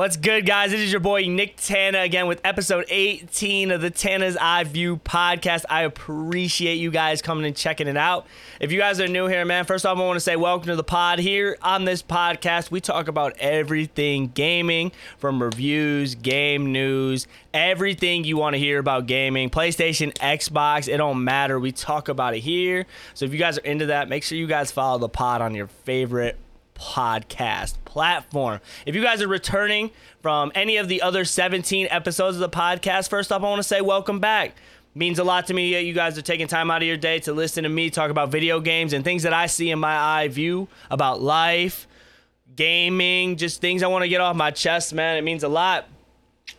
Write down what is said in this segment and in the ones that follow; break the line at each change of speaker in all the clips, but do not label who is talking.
What's good, guys? This is your boy Nick Tana again with episode 18 of the Tana's Eye View podcast. I appreciate you guys coming and checking it out. If you guys are new here, man, first off, I want to say welcome to the pod. Here on this podcast, we talk about everything gaming from reviews, game news, everything you want to hear about gaming, PlayStation, Xbox, it don't matter. We talk about it here. So if you guys are into that, make sure you guys follow the pod on your favorite podcast platform. If you guys are returning from any of the other 17 episodes of the podcast, first off, I want to say welcome back. Means a lot to me that you guys are taking time out of your day to listen to me talk about video games and things that I see in my eye view about life, gaming, just things I want to get off my chest, man. It means a lot.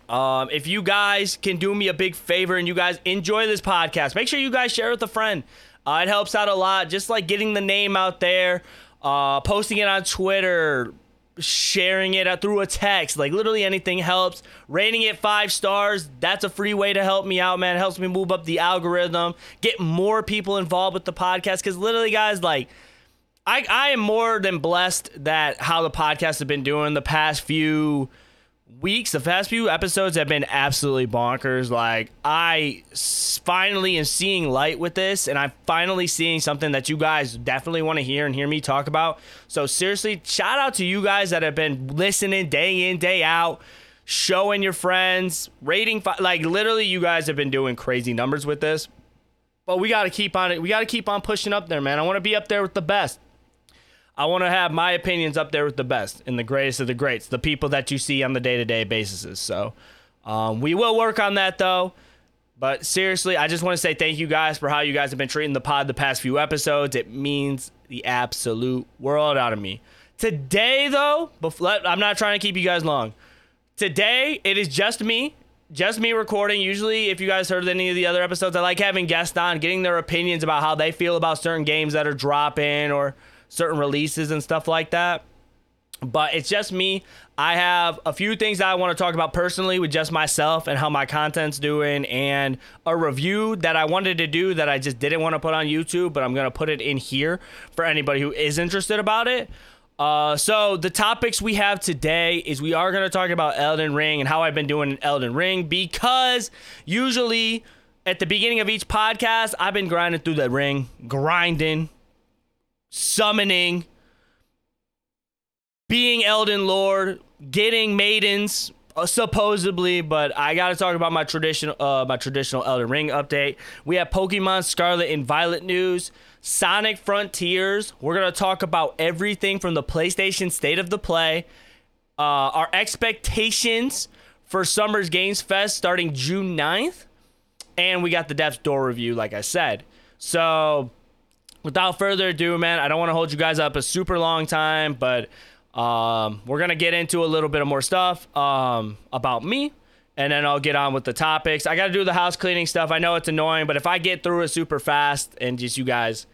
Um, if you guys can do me a big favor and you guys enjoy this podcast, make sure you guys share it with a friend. Uh, it helps out a lot, just like getting the name out there uh, posting it on Twitter, sharing it through a text, like literally anything helps. Rating it five stars, that's a free way to help me out, man. It helps me move up the algorithm, get more people involved with the podcast. Because literally, guys, like, I, I am more than blessed that how the podcast have been doing the past few weeks, the past few episodes have been absolutely bonkers. Like I finally am seeing light with this, and I'm finally seeing something that you guys definitely want to hear and hear me talk about. So seriously, shout out to you guys that have been listening day in day out. Showing your friends, rating, fi- like literally, you guys have been doing crazy numbers with this. But we got to keep on it. We got to keep on pushing up there, man. I want to be up there with the best. I want to have my opinions up there with the best and the greatest of the greats, the people that you see on the day to day basis. So um, we will work on that though. But seriously, I just want to say thank you guys for how you guys have been treating the pod the past few episodes. It means the absolute world out of me. Today, though, I'm not trying to keep you guys long. Today, it is just me, just me recording. Usually, if you guys heard any of the other episodes, I like having guests on, getting their opinions about how they feel about certain games that are dropping or certain releases and stuff like that. But it's just me. I have a few things that I want to talk about personally with just myself and how my content's doing, and a review that I wanted to do that I just didn't want to put on YouTube, but I'm going to put it in here for anybody who is interested about it. Uh, so the topics we have today is we are going to talk about Elden Ring and how I've been doing in Elden Ring because usually at the beginning of each podcast, I've been grinding through the ring, grinding, summoning, being Elden Lord, getting maidens, uh, supposedly, but I got to talk about my traditional uh, my traditional Elden Ring update. We have Pokemon Scarlet and Violet news, Sonic Frontiers. We're gonna talk about everything from the PlayStation State of the Play, uh, our expectations for Summer's Games Fest starting June 9th, and we got the Death's Door review, like I said. So without further ado, man, I don't want to hold you guys up a super long time, but um, we're gonna get into a little bit of more stuff um, about me, and then I'll get on with the topics. I got to do the house cleaning stuff. I know it's annoying, but if I get through it super fast and just you guys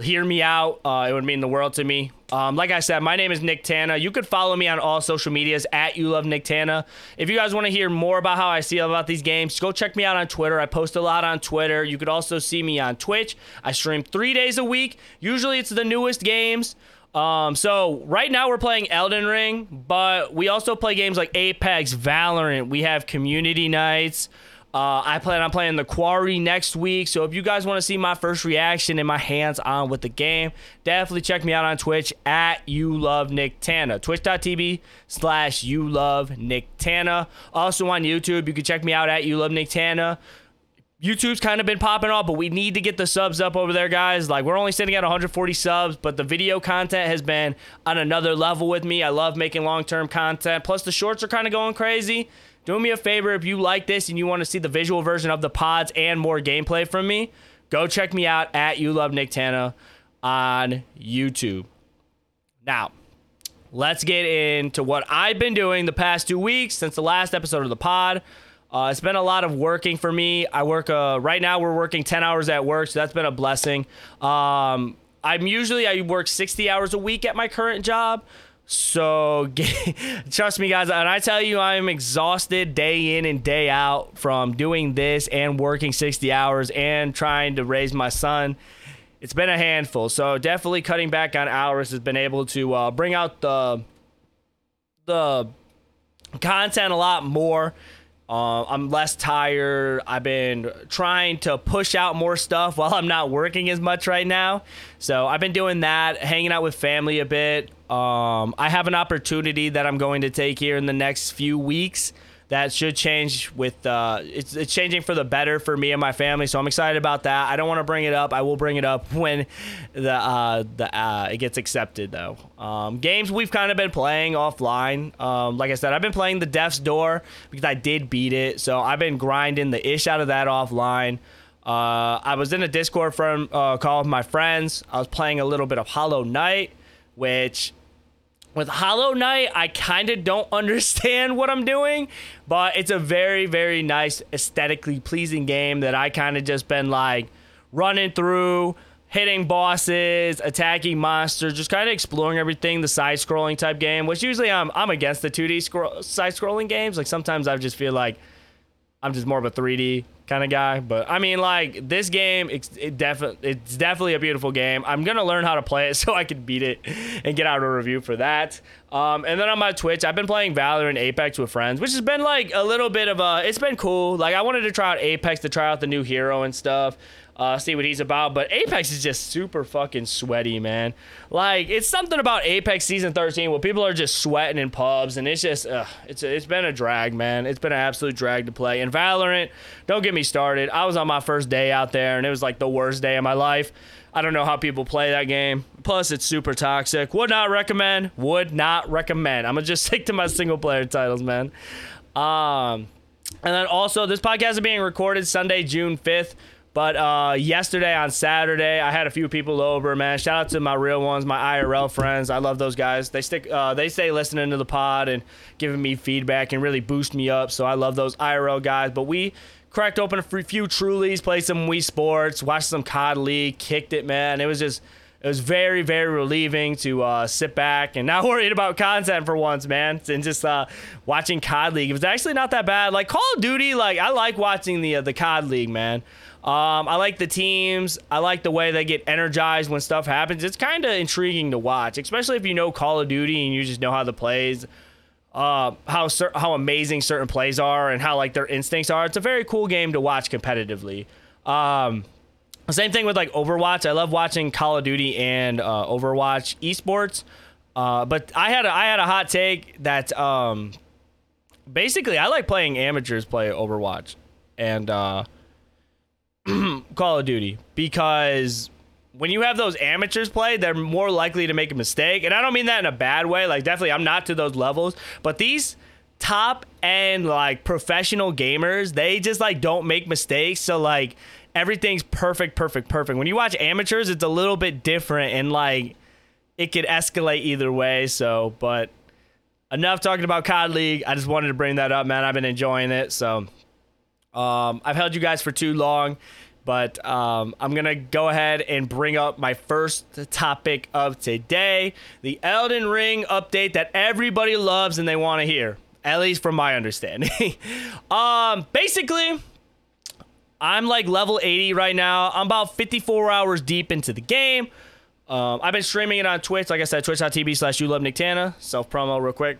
hear me out, uh, it would mean the world to me. Um, like I said, my name is Nick Tana. You could follow me on all social medias at You Love Nick Tana. If you guys want to hear more about how I feel about these games, go check me out on Twitter. I post a lot on Twitter. You could also see me on Twitch. I stream three days a week. Usually it's the newest games. Um, so right now we're playing Elden Ring, but we also play games like Apex, Valorant. We have community nights. Uh, I plan on playing the Quarry next week. So if you guys want to see my first reaction and my hands on with the game, definitely check me out on Twitch at You Love Nick Tana. Twitch.tv slash You Love Nick Tana. Also on YouTube, you can check me out at You Love Nick Tana. YouTube's kind of been popping off, but we need to get the subs up over there, guys. Like, we're only sitting at 140 subs, but the video content has been on another level with me. I love making long term content. Plus, the shorts are kind of going crazy. Do me a favor if you like this and you want to see the visual version of the pods and more gameplay from me, go check me out at You Love Nick Tana on YouTube. Now, let's get into what I've been doing the past two weeks since the last episode of the pod. Uh, it's been a lot of working for me. I work uh, right now. We're working 10 hours at work, so that's been a blessing. Um, I'm usually I work 60 hours a week at my current job. So get, trust me, guys, and I tell you, I'm exhausted day in and day out from doing this and working 60 hours and trying to raise my son. It's been a handful. So definitely cutting back on hours has been able to uh, bring out the the content a lot more. Uh, I'm less tired. I've been trying to push out more stuff while I'm not working as much right now. So I've been doing that, hanging out with family a bit. Um, I have an opportunity that I'm going to take here in the next few weeks that should change with uh, it's, it's changing for the better for me and my family so i'm excited about that. I don't want to bring it up. I will bring it up when the uh, the uh, it gets accepted though. Um, games we've kind of been playing offline. Um, like i said i've been playing the death's door because i did beat it so i've been grinding the ish out of that offline. Uh, I was in a Discord from uh, call with my friends. I was playing a little bit of Hollow Knight, which with Hollow Knight, I kind of don't understand what I'm doing, but it's a very, very nice, aesthetically pleasing game that I kind of just been like running through, hitting bosses, attacking monsters, just kind of exploring everything. The side-scrolling type game, which usually I'm I'm against the 2D scro- side-scrolling games. Like sometimes I just feel like I'm just more of a 3D kind of guy. But I mean, like this game, it's it definitely it's definitely a beautiful game. I'm gonna learn how to play it so I can beat it and get out a review for that. Um, and then on my Twitch, I've been playing Valorant and Apex with friends, which has been like a little bit of a. It's been cool. Like I wanted to try out Apex to try out the new hero and stuff uh, see what he's about. But Apex is just super fucking sweaty, man. Like it's something about Apex season 13 where people are just sweating in pubs, and it's just uh, it's it's been a drag, man. It's been an absolute drag to play. And Valorant, don't get me started. I was on my first day out there, and it was like the worst day of my life. I don't know how people play that game. Plus, it's super toxic. Would not recommend. Would not recommend. I'm gonna just stick to my single player titles, man. Um, and then also, this podcast is being recorded Sunday, June 5th. But uh, yesterday on Saturday, I had a few people over. Man, shout out to my real ones, my IRL friends. I love those guys. They stick, uh, they stay listening to the pod and giving me feedback and really boost me up. So I love those IRL guys. But we cracked open a few Trulies, played some Wii Sports, watched some COD League, kicked it, man. It was just, it was very, very relieving to uh, sit back and not worried about content for once, man. And just uh, watching COD League. It was actually not that bad. Like Call of Duty, like I like watching the uh, the COD League, man. Um, I like the teams. I like the way they get energized when stuff happens. It's kind of intriguing to watch, especially if you know Call of Duty and you just know how the plays, uh, how cer- how amazing certain plays are and how like their instincts are. It's a very cool game to watch competitively. Um, same thing with like Overwatch. I love watching Call of Duty and uh, Overwatch esports. Uh, but I had a, I had a hot take that um, basically I like playing amateurs play Overwatch and uh, Call of Duty because when you have those amateurs play, they're more likely to make a mistake. And I don't mean that in a bad way. Like, definitely, I'm not to those levels. But these top end, like, professional gamers, they just, like, don't make mistakes. So, like, everything's perfect, perfect, perfect. When you watch amateurs, it's a little bit different and, like, it could escalate either way. So, but enough talking about COD League. I just wanted to bring that up, man. I've been enjoying it. So, um, I've held you guys for too long, but um, I'm going to go ahead and bring up my first topic of today the Elden Ring update that everybody loves and they want to hear, at least from my understanding. um, basically, I'm like level 80 right now. I'm about 54 hours deep into the game. Um, I've been streaming it on Twitch. Like I said, twitch.tv slash you love Nick Tana. Self promo, real quick.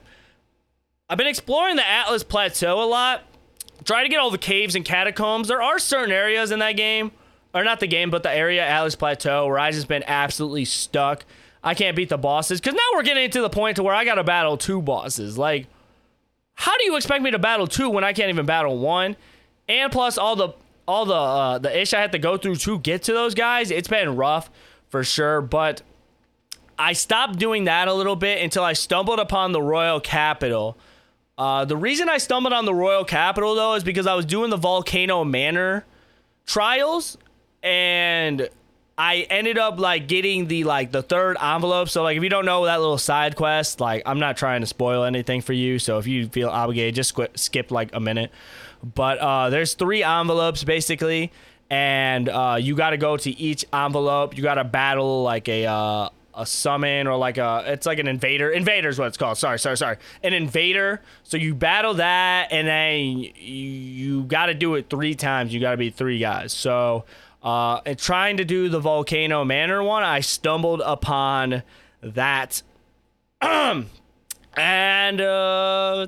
I've been exploring the Altus Plateau a lot try to get all the caves and catacombs. There are certain areas in that game, or not the game, but the area Altus Plateau where I just been absolutely stuck. I can't beat the bosses because now we're getting to the point to where I got to battle two bosses. Like, how do you expect me to battle two when I can't even battle one? And plus all the all the uh, the ish I had to go through to get to those guys. It's been rough for sure, but I stopped doing that a little bit until I stumbled upon the Royal Capital uh, the reason I stumbled on the Royal Capital though is because I was doing the Volcano Manor trials and I ended up like getting the like the third envelope. So like if you don't know that little side quest, like I'm not trying to spoil anything for you. So if you feel obligated, just skip, skip like a minute. But uh, there's three envelopes basically, and uh, you got to go to each envelope. You got to battle like a uh, a summon or like a it's like an invader. Invader is what it's called. Sorry, sorry, sorry. An invader. So you battle that, and then you, got to do it three times. You got to be three guys. So, uh, and trying to do the volcano manor one, I stumbled upon that, and uh,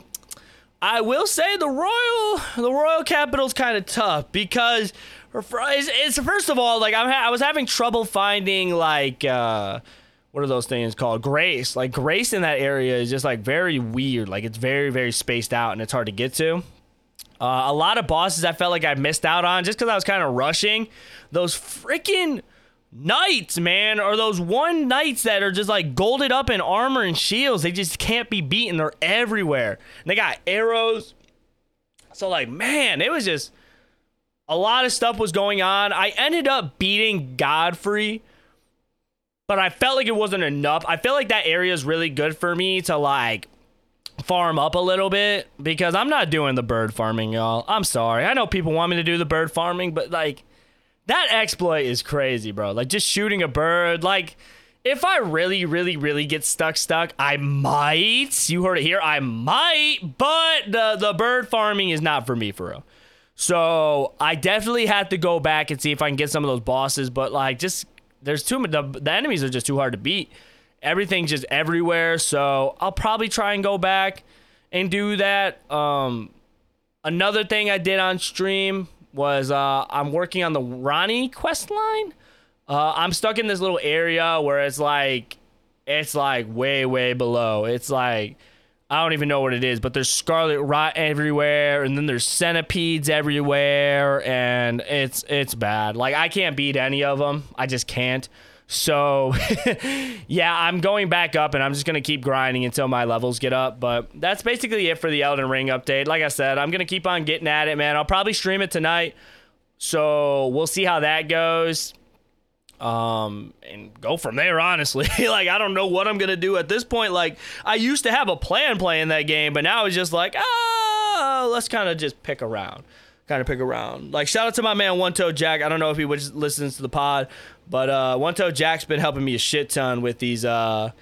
I will say the royal the royal capital's kind of tough because it's, it's first of all like I'm ha- I was having trouble finding like uh what are those things called? Grace. Like grace in that area is just like very weird. Like it's very very spaced out and it's hard to get to. Uh, a lot of bosses I felt like I missed out on just because I was kind of rushing. Those freaking knights, man, are those one knights that are just like golded up in armor and shields. They just can't be beaten. They're everywhere. And they got arrows. So like, man, it was just a lot of stuff was going on. I ended up beating Godfrey, but I felt like it wasn't enough. I feel like that area is really good for me to like farm up a little bit because I'm not doing the bird farming, y'all. I'm sorry. I know people want me to do the bird farming, but like that exploit is crazy, bro. Like just shooting a bird. Like if I really, really, really get stuck, stuck, I might. You heard it here. I might, but the the bird farming is not for me, for real. So I definitely have to go back and see if I can get some of those bosses. But like, just there's too many. The, the enemies are just too hard to beat. Everything's just everywhere. So I'll probably try and go back and do that. Um, another thing I did on stream was uh, I'm working on the Ranni quest line. Uh, I'm stuck in this little area where it's like, it's like way, way below. It's like, I don't even know what it is, but there's scarlet rot everywhere, and then there's centipedes everywhere, and it's it's bad. Like I can't beat any of them. I just can't. So, yeah, I'm going back up and I'm just going to keep grinding until my levels get up. But that's basically it for the Elden Ring update. Like I said, I'm going to keep on getting at it, man. I'll probably stream it tonight. So, we'll see how that goes. Um, and go from there, honestly. like, I don't know what I'm going to do at this point. Like, I used to have a plan playing that game, but now it's just like, ah, let's kind of just pick around kind of pick around. Like shout out to my man One Toe Jack. I don't know if he listens to the pod, but uh, One Toe Jack's been helping me a shit ton with these uh,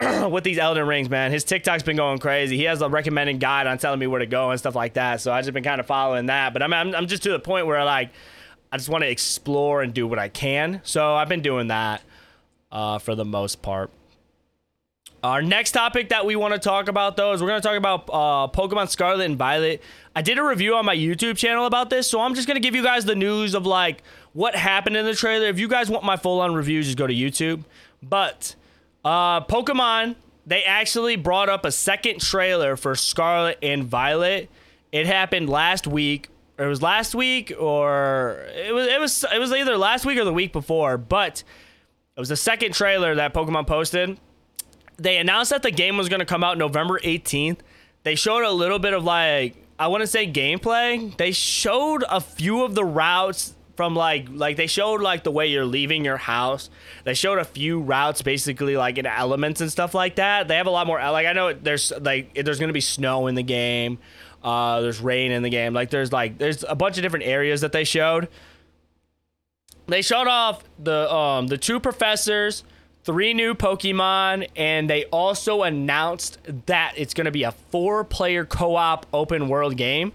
with these Elden Rings, man. His TikTok's been going crazy. He has a recommending guide on telling me where to go and stuff like that. So I've just been kind of following that. But I'm I'm, I'm just to the point where like I just want to explore and do what I can. So I've been doing that uh, for the most part. Our next topic that we want to talk about, though, is we're going to talk about uh, Pokemon Scarlet and Violet. I did a review on my YouTube channel about this, so I'm just going to give you guys the news of like what happened in the trailer. If you guys want my full on reviews, just go to YouTube. But uh, Pokemon, they actually brought up a second trailer for Scarlet and Violet. It happened last week. Or it was last week, or it was it was it was either last week or the week before. But it was the second trailer that Pokemon posted they announced that the game was going to come out November 18th. They showed a little bit of like I want to say gameplay. They showed a few of the routes from like like they showed like the way you're leaving your house. They showed a few routes basically like in elements and stuff like that. They have a lot more like I know there's like there's going to be snow in the game. Uh there's rain in the game. Like there's like there's a bunch of different areas that they showed. They showed off the um the two professors three new Pokemon, and they also announced that it's going to be a four player co op open world game.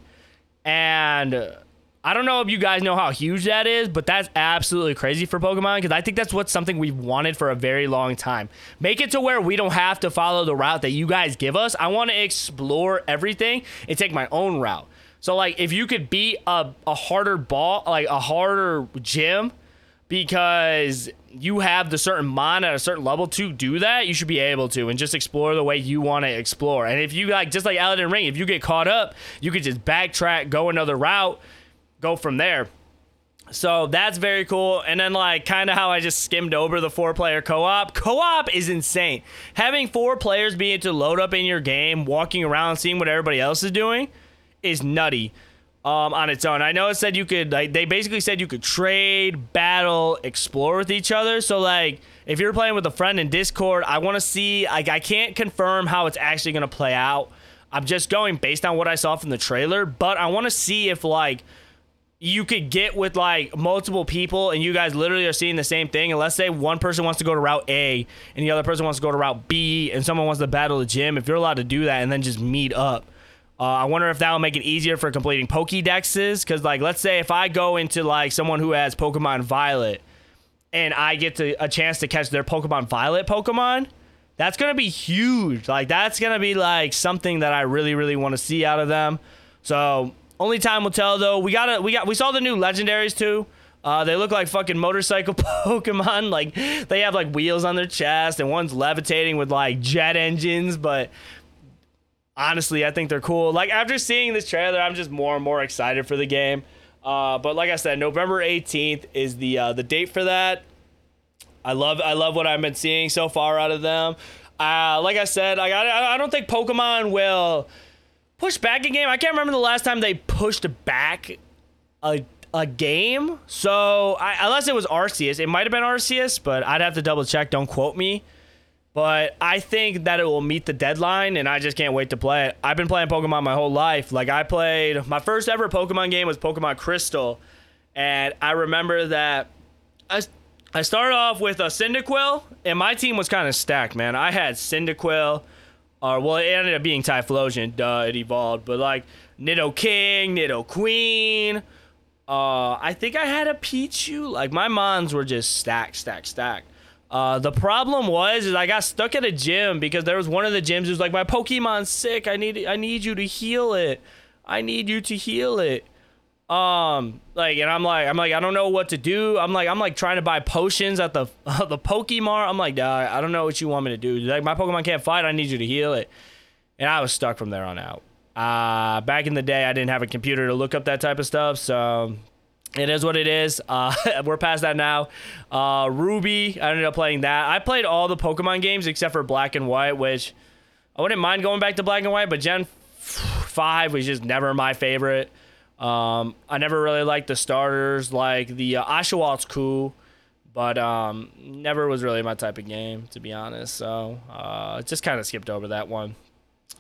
And I don't know if you guys know how huge that is, but that's absolutely crazy for Pokemon because I think that's what's something we've wanted for a very long time. Make it to where we don't have to follow the route that you guys give us. I want to explore everything and take my own route. So, like, if you could beat a, a harder ball, like a harder gym, because you have the certain mon at a certain level to do that, you should be able to and just explore the way you want to explore. And if you like, just like Elden Ring, if you get caught up, you could just backtrack, go another route, go from there. So that's very cool. And then, like, kind of how I just skimmed over the four player co op. Co op is insane. Having four players being able to load up in your game, walking around, seeing what everybody else is doing is nutty um, on its own. I know it said you could like they basically said you could trade, battle, explore with each other. So like if you're playing with a friend in Discord, I want to see like I can't confirm how it's actually going to play out. I'm just going based on what I saw from the trailer, but I want to see if like you could get with like multiple people and you guys literally are seeing the same thing. And let's say one person wants to go to route A and the other person wants to go to route B and someone wants to battle the gym. If you're allowed to do that and then just meet up uh, I wonder if that will make it easier for completing Pokédexes. Because, like, let's say if I go into, like, someone who has Pokemon Violet and I get to, a chance to catch their Pokemon Violet Pokemon, That's gonna be huge. Like that's gonna be like something that I really, really want to see out of them. So only time will tell though. We got we got we saw the new legendaries too. Uh, they look like fucking motorcycle Pokemon. Like they have like wheels on their chest, and one's levitating with like jet engines. But honestly, I think they're cool. Like after seeing this trailer, I'm just more and more excited for the game. Uh, but like I said, November 18th is the uh, the date for that. I love I love what I've been seeing so far out of them. Uh, like I said, I got I don't think Pokemon will push back a game. I can't remember the last time they pushed back a a game. So I, unless it was Arceus, it might have been Arceus, but I'd have to double check. Don't quote me. But I think that it will meet the deadline, and I just can't wait to play it. I've been playing Pokemon my whole life. Like I played my first ever Pokemon game was Pokemon Crystal, and I remember that I I started off with a Cyndaquil, and my team was kind of stacked, man. I had Cyndaquil, or well, it ended up being Typhlosion. Duh, it evolved, but like Nidoking, Nido Queen. Uh, I think I had a Pichu. Like my mons were just stacked, stacked, stacked. Uh, the problem was is I got stuck at a gym because there was one of the gyms who was like my Pokemon's sick. I need I need you to heal it. I need you to heal it. Um, like, and I'm like, I'm like, I don't know what to do. I'm like, I'm like trying to buy potions at the uh, the Pokemon. I'm like, I don't know what you want me to do. Like, my Pokemon can't fight. I need you to heal it. And I was stuck from there on out. Uh, back in the day, I didn't have a computer to look up that type of stuff, so it is what it is. Uh, we're past that now. Uh, Ruby, I ended up playing that. I played all the Pokemon games except for Black and White, which I wouldn't mind going back to Black and White, but Gen 5 was just never my favorite. Um, I never really liked the starters. Like the uh, Oshawott's cool, but um, never was really my type of game, to be honest. So uh, just kind of skipped over that one.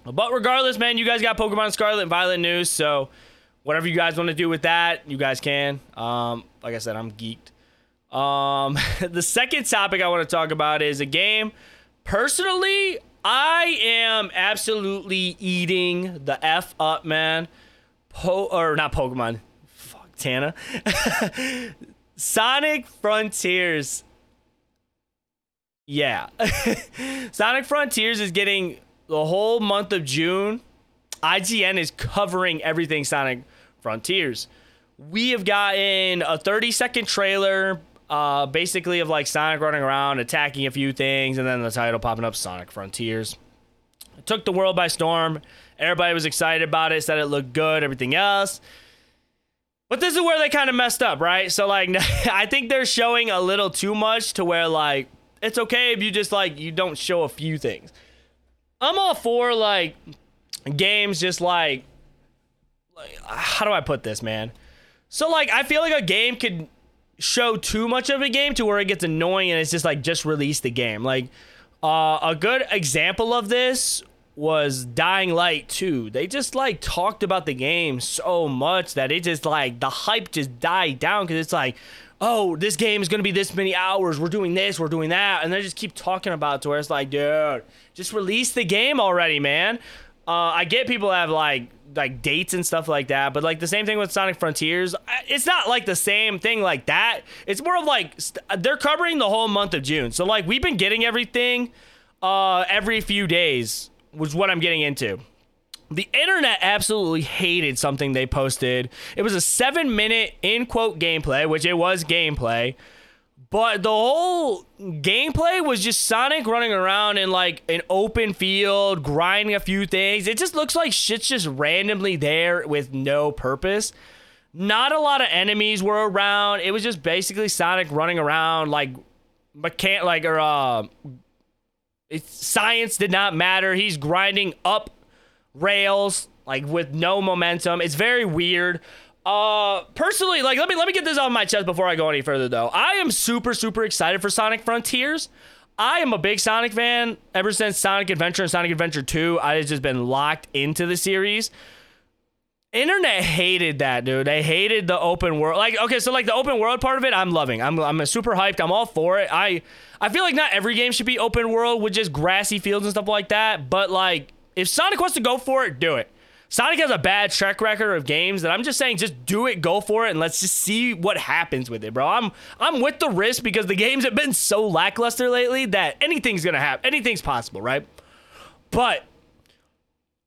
But regardless, man, you guys got Pokemon Scarlet and Violet news, so whatever you guys want to do with that, you guys can. Um, like I said, I'm geeked. Um, the second topic I want to talk about is a game. Personally, I am absolutely eating the F up, man. Po or not Pokemon. Fuck Tana. Sonic Frontiers. Yeah. Sonic Frontiers is getting the whole month of June. IGN is covering everything Sonic Frontiers. We have gotten a 30 second trailer, uh, basically of like Sonic running around, attacking a few things, and then the title popping up Sonic Frontiers. It took the world by storm. Everybody was excited about it, said it looked good, everything else. But this is where they kind of messed up, right? So like I think they're showing a little too much to where like it's okay if you just like you don't show a few things. I'm all for like games just like like how do I put this, man? So like I feel like a game could show too much of a game to where it gets annoying and it's just like just release the game. Like uh, a good example of this was Dying Light 2. They just like talked about the game so much that it just like the hype just died down because it's like, oh, this game is gonna be this many hours. We're doing this, we're doing that, and they just keep talking about it to where it's like, dude, just release the game already, man. Uh, I get people have like like dates and stuff like that, but like the same thing with Sonic Frontiers, it's not like the same thing like that. It's more of like st- they're covering the whole month of June, so like we've been getting everything uh, every few days was what I'm getting into. The internet absolutely hated something they posted. It was a seven minute in quote gameplay, which it was gameplay. But the whole gameplay was just Sonic running around in like an open field, grinding a few things. It just looks like shit's just randomly there with no purpose. Not a lot of enemies were around. It was just basically Sonic running around like mechan like or uh it's, science did not matter. He's grinding up rails like with no momentum. It's very weird. Uh, personally, like let me let me get this off my chest before I go any further though. I am super super excited for Sonic Frontiers. I am a big Sonic fan ever since Sonic Adventure and Sonic Adventure 2. I have just been locked into the series. Internet hated that, dude. They hated the open world. Like, okay, so like the open world part of it, I'm loving. I'm I'm super hyped. I'm all for it. I I feel like not every game should be open world with just grassy fields and stuff like that. But like, if Sonic wants to go for it, do it. Sonic has a bad track record of games that I'm just saying just do it, go for it, and let's just see what happens with it, bro. I'm I'm with the risk because the games have been so lackluster lately that anything's gonna happen. Anything's possible, right? But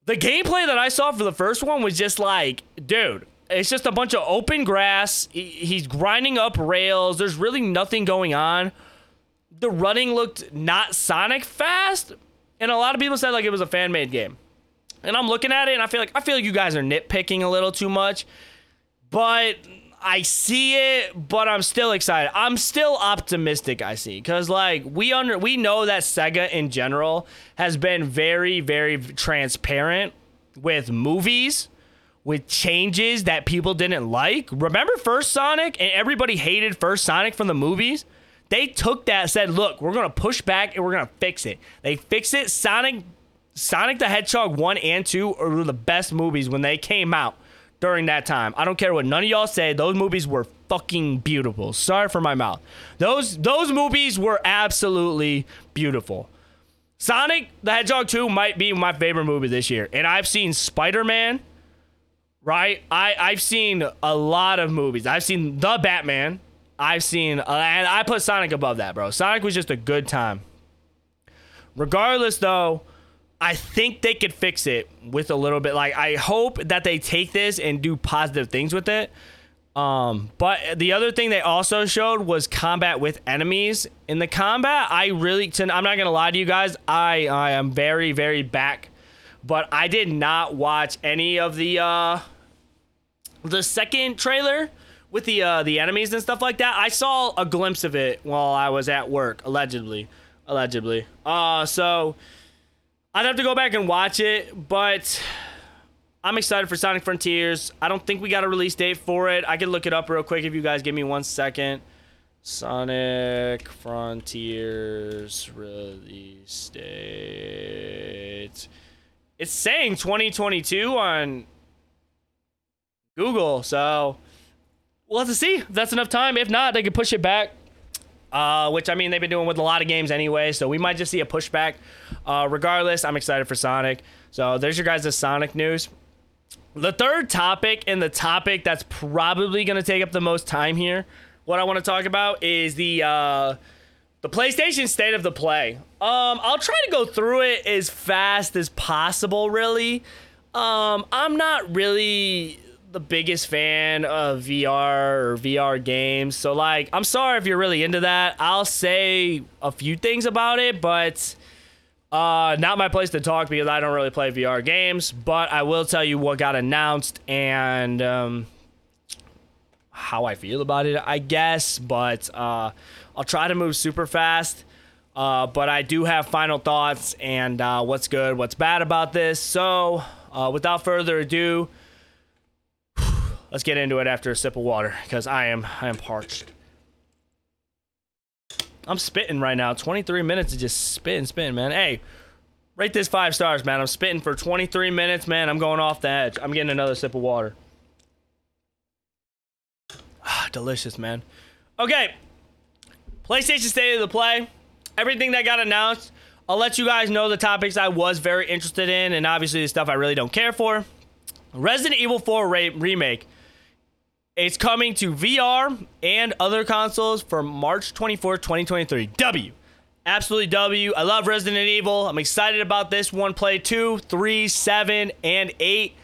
the gameplay that I saw for the first one was just like, dude, it's just a bunch of open grass. He's grinding up rails. There's really nothing going on. The running looked not Sonic fast, and a lot of people said like it was a fan made game. And I'm looking at it and I feel like I feel like you guys are nitpicking a little too much. But I see it, but I'm still excited. I'm still optimistic, I see. Cause like we under we know that Sega in general has been very, very transparent with movies, with changes that people didn't like. Remember first Sonic and everybody hated first Sonic from the movies? They took that, said, look, we're gonna push back and we're gonna fix it. They fix it. Sonic Sonic the Hedgehog 1 and 2 were the best movies when they came out during that time. I don't care what none of y'all say. Those movies were fucking beautiful. Sorry for my mouth. Those those movies were absolutely beautiful. Sonic the Hedgehog 2 might be my favorite movie this year. And I've seen Spider-Man, right? I I've seen a lot of movies. I've seen The Batman. I've seen uh, and I put Sonic above that, bro. Sonic was just a good time. Regardless though, I think they could fix it with a little bit. Like I hope that they take this and do positive things with it. Um, but the other thing they also showed was combat with enemies. In the combat, I really, I'm not gonna lie to you guys, I I am very very back, but I did not watch any of the uh the second trailer with the uh the enemies and stuff like that. I saw a glimpse of it while I was at work, allegedly, allegedly. Uh, so I'd have to go back and watch it, but I'm excited for Sonic Frontiers. I don't think we got a release date for it. I can look it up real quick if you guys give me one second. Sonic Frontiers release date. It's saying 2022 on Google, so we'll have to see if that's enough time. If not, they could push it back uh, which I mean they've been doing with a lot of games anyway. So we might just see a pushback. Uh, regardless, I'm excited for Sonic. So there's your guys' Sonic news. The third topic and the topic that's probably going to take up the most time here, what I want to talk about is the uh, the PlayStation State of the Play. Um, I'll try to go through it as fast as possible. Really, um, I'm not really the biggest fan of VR or VR games. So like, I'm sorry if you're really into that. I'll say a few things about it, but uh, not my place to talk because I don't really play VR games. But I will tell you what got announced and um, how I feel about it, I guess. But uh, I'll try to move super fast. Uh, but I do have final thoughts and uh, what's good, what's bad about this. So, uh, without further ado, let's get into it after a sip of water because I am I am parched. I'm spitting right now. 23 minutes of just spitting, spitting, man. Hey, rate this five stars, man. I'm spitting for 23 minutes, man. I'm going off the edge. I'm getting another sip of water. Ah, delicious, man. Okay. PlayStation State of the Play. Everything that got announced. I'll let you guys know the topics I was very interested in, and obviously the stuff I really don't care for. Resident Evil 4 re- Remake it's coming to VR and other consoles for March 24th, 2023. W. Absolutely W. I love Resident Evil. I'm excited about this one. Play 2, 3, 7, and 8.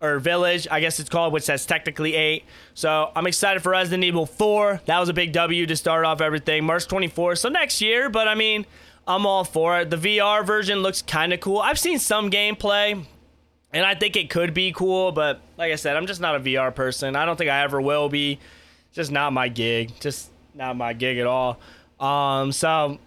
Or Village, I guess it's called, which says technically 8. So I'm excited for Resident Evil 4. That was a big W to start off everything. March 24th. So next year, but I mean, I'm all for it. The VR version looks kind of cool. I've seen some gameplay. And I think it could be cool, but like I said, I'm just not a VR person. I don't think I ever will be. Just not my gig. Just not my gig at all. Um, so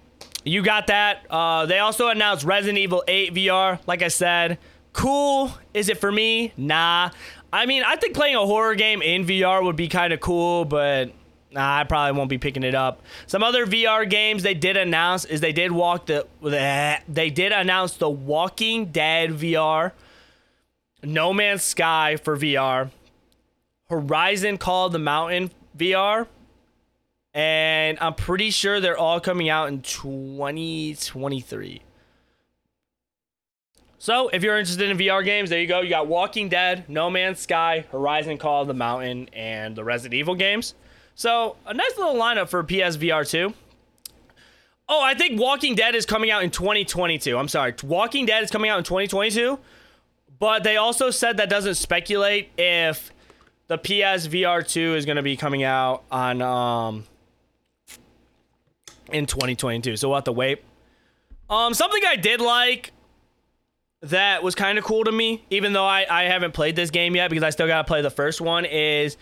you got that. Uh, they also announced Resident Evil 8 VR. Like I said, cool. Is it for me? Nah. I mean, I think playing a horror game in VR would be kind of cool, but nah, I probably won't be picking it up. Some other VR games they did announce is they did walk the they did announce the Walking Dead VR. No Man's Sky for VR, Horizon Call of the Mountain VR, and I'm pretty sure they're all coming out in 2023. So, if you're interested in VR games, there you go. You got Walking Dead, No Man's Sky, Horizon Call of the Mountain, and the Resident Evil games. So, a nice little lineup for PSVR 2. Oh, I think Walking Dead is coming out in 2022. I'm sorry. Walking Dead is coming out in 2022. But they also said that doesn't speculate if the PSVR 2 is going to be coming out on um in 2022. So we'll have to wait. Um something I did like that was kind of cool to me, even though I, I haven't played this game yet because I still got to play the first one, is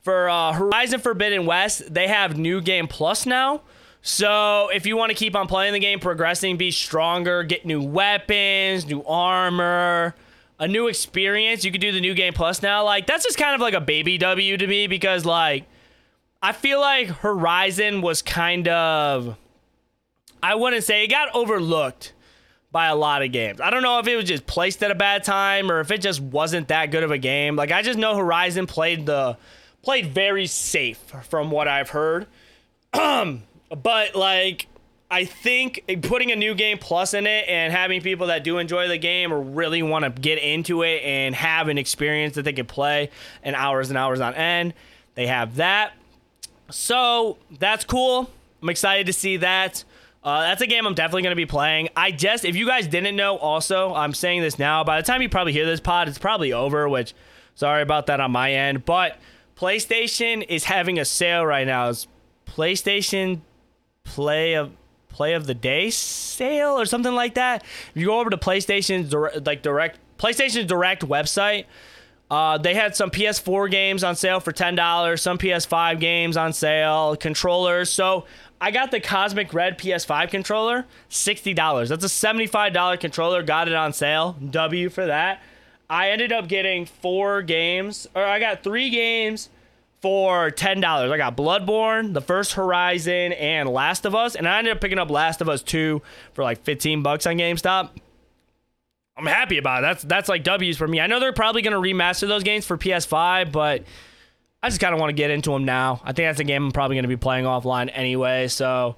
for uh, Horizon Forbidden West, they have New Game Plus now. So if you want to keep on playing the game, progressing, be stronger, get new weapons, new armor, a new experience, you could do the New Game Plus now. Like, that's just kind of like a baby W to me because, like, I feel like Horizon was kind of, I wouldn't say it got overlooked by a lot of games. I don't know if it was just placed at a bad time or if it just wasn't that good of a game. Like I just know Horizon played the played very safe from what I've heard. but like I think putting a new game plus in it and having people that do enjoy the game or really want to get into it and have an experience that they can play and hours and hours on end, they have that. So that's cool. I'm excited to see that. Uh, that's a game I'm definitely going to be playing. I just, if you guys didn't know, also, I'm saying this now. By the time you probably hear this pod, it's probably over, which, sorry about that on my end. But PlayStation is having a sale right now. It's PlayStation Play of Play of the Day sale or something like that. If you go over to PlayStation's like direct PlayStation Direct website, uh, they had some PS4 games on sale for ten dollars, some PS5 games on sale, controllers. So I got the Cosmic Red PS5 controller, $60. That's a $75 controller. Got it on sale. W for that. I ended up getting four games, or I got three games for $10. I got Bloodborne, the first Horizon, and Last of Us. And I ended up picking up Last of Us 2 for like 15 bucks on GameStop. I'm happy about it. That's that's like W's for me. I know they're probably to remaster those games for PS5, but I just kind of want to get into them now. I think that's a game I'm probably to be playing offline anyway. So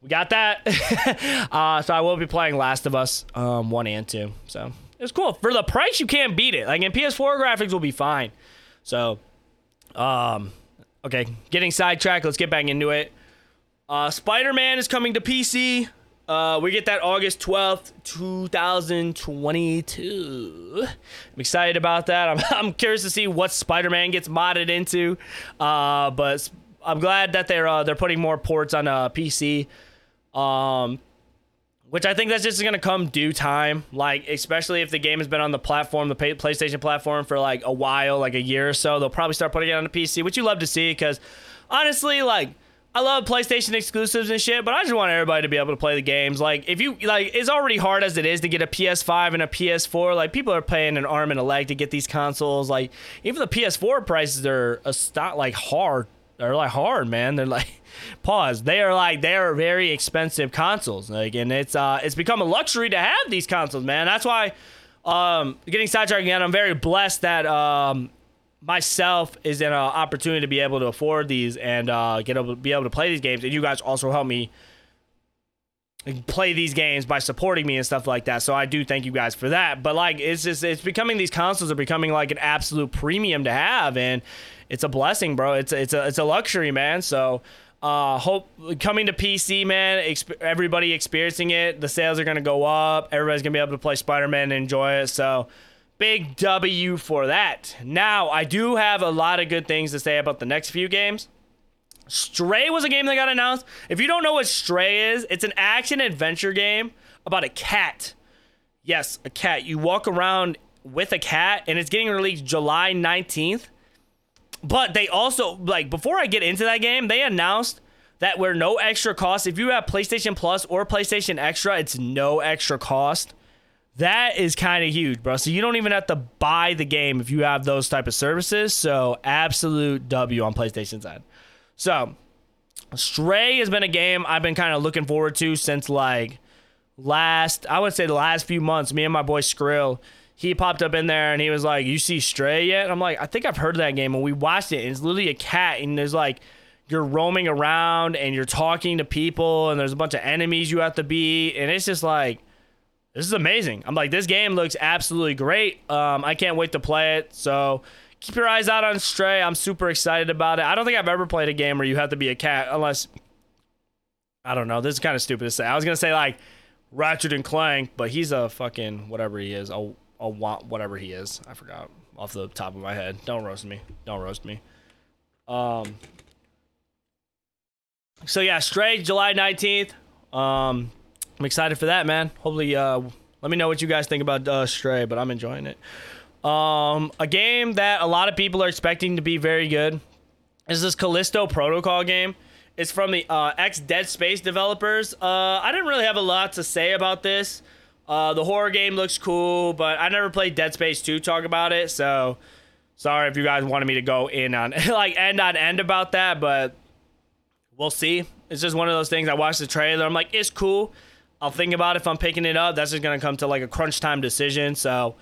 we got that. uh, so I will be playing Last of Us um, 1 and 2. So it's cool. For the price, you can't beat it. Like in PS4 graphics will be fine. So, um, okay, getting sidetracked. Let's get back into it. Uh, Spider Man is coming to PC. Uh, we get that August 12th, 2022. I'm excited about that. I'm, I'm curious to see what Spider-Man gets modded into. Uh, but I'm glad that they're uh, they're putting more ports on uh, PC. Um, which I think that's just gonna come due time. Like, especially if the game has been on the platform, the PlayStation platform, for like a while, like a year or so, they'll probably start putting it on the PC, which you love to see. Because honestly, like I love PlayStation exclusives and shit, but I just want everybody to be able to play the games. Like, if you like, it's already hard as it is to get a PS5 and a PS4. Like, people are paying an arm and a leg to get these consoles. Like, even the PS4 prices are a st- like hard. They're like hard, man. They're like, pause. They are like they are very expensive consoles. Like, and it's uh, it's become a luxury to have these consoles, man. That's why, um, getting sidetracked again. I'm very blessed that um myself is in an opportunity to be able to afford these and uh, get able be able to play these games, and you guys also help me play these games by supporting me and stuff like that. So I do thank you guys for that. But like, it's just it's becoming these consoles are becoming like an absolute premium to have, and it's a blessing, bro. It's it's a it's a luxury, man. So. Uh, hope coming to PC, man. Exp- everybody experiencing it. The sales are gonna go up. Everybody's gonna be able to play Spider Man and enjoy it. So, Big W for that. Now, I do have a lot of good things to say about the next few games. Stray was a game that got announced. If you don't know what Stray is, it's an action adventure game about a cat. Yes, a cat. You walk around with a cat, and it's getting released July 19th. But they also, like, before I get into that game, they announced that we're no extra cost. If you have PlayStation Plus or PlayStation Extra, it's no extra cost. That is kind of huge, bro. So you don't even have to buy the game if you have those type of services. So absolute W on PlayStation side. So Stray has been a game I've been kind of looking forward to since like last, I would say the last few months. Me and my boy Skrill, he popped up in there and he was like, "You see Stray yet?" I'm like, "I think I've heard of that game." And we watched it. And it's literally a cat, and there's like you're roaming around and you're talking to people, and there's a bunch of enemies you have to beat, and it's just like this is amazing. I'm like, this game looks absolutely great. Um, I can't wait to play it. So keep your eyes out on Stray. I'm super excited about it. I don't think I've ever played a game where you have to be a cat unless I don't know. This is kind of stupid to say. I was gonna say like Ratchet and Clank, but he's a fucking whatever he is. A, a want whatever he is. I forgot off the top of my head. Don't roast me. Don't roast me. Um. So yeah, Stray, July 19th. Um, I'm excited for that, man. Hopefully, uh, let me know what you guys think about uh, Stray, but I'm enjoying it. Um, a game that a lot of people are expecting to be very good is this Callisto Protocol game. It's from the uh, ex Dead Space developers. Uh, I didn't really have a lot to say about this. Uh, the horror game looks cool, but I never played Dead Space 2 talk about it, so sorry if you guys wanted me to go in on like end on end about that, but we'll see. It's just one of those things. I watched the trailer. I'm like, it's cool. I'll think about if I'm picking it up. That's just gonna come to like a crunch time decision. So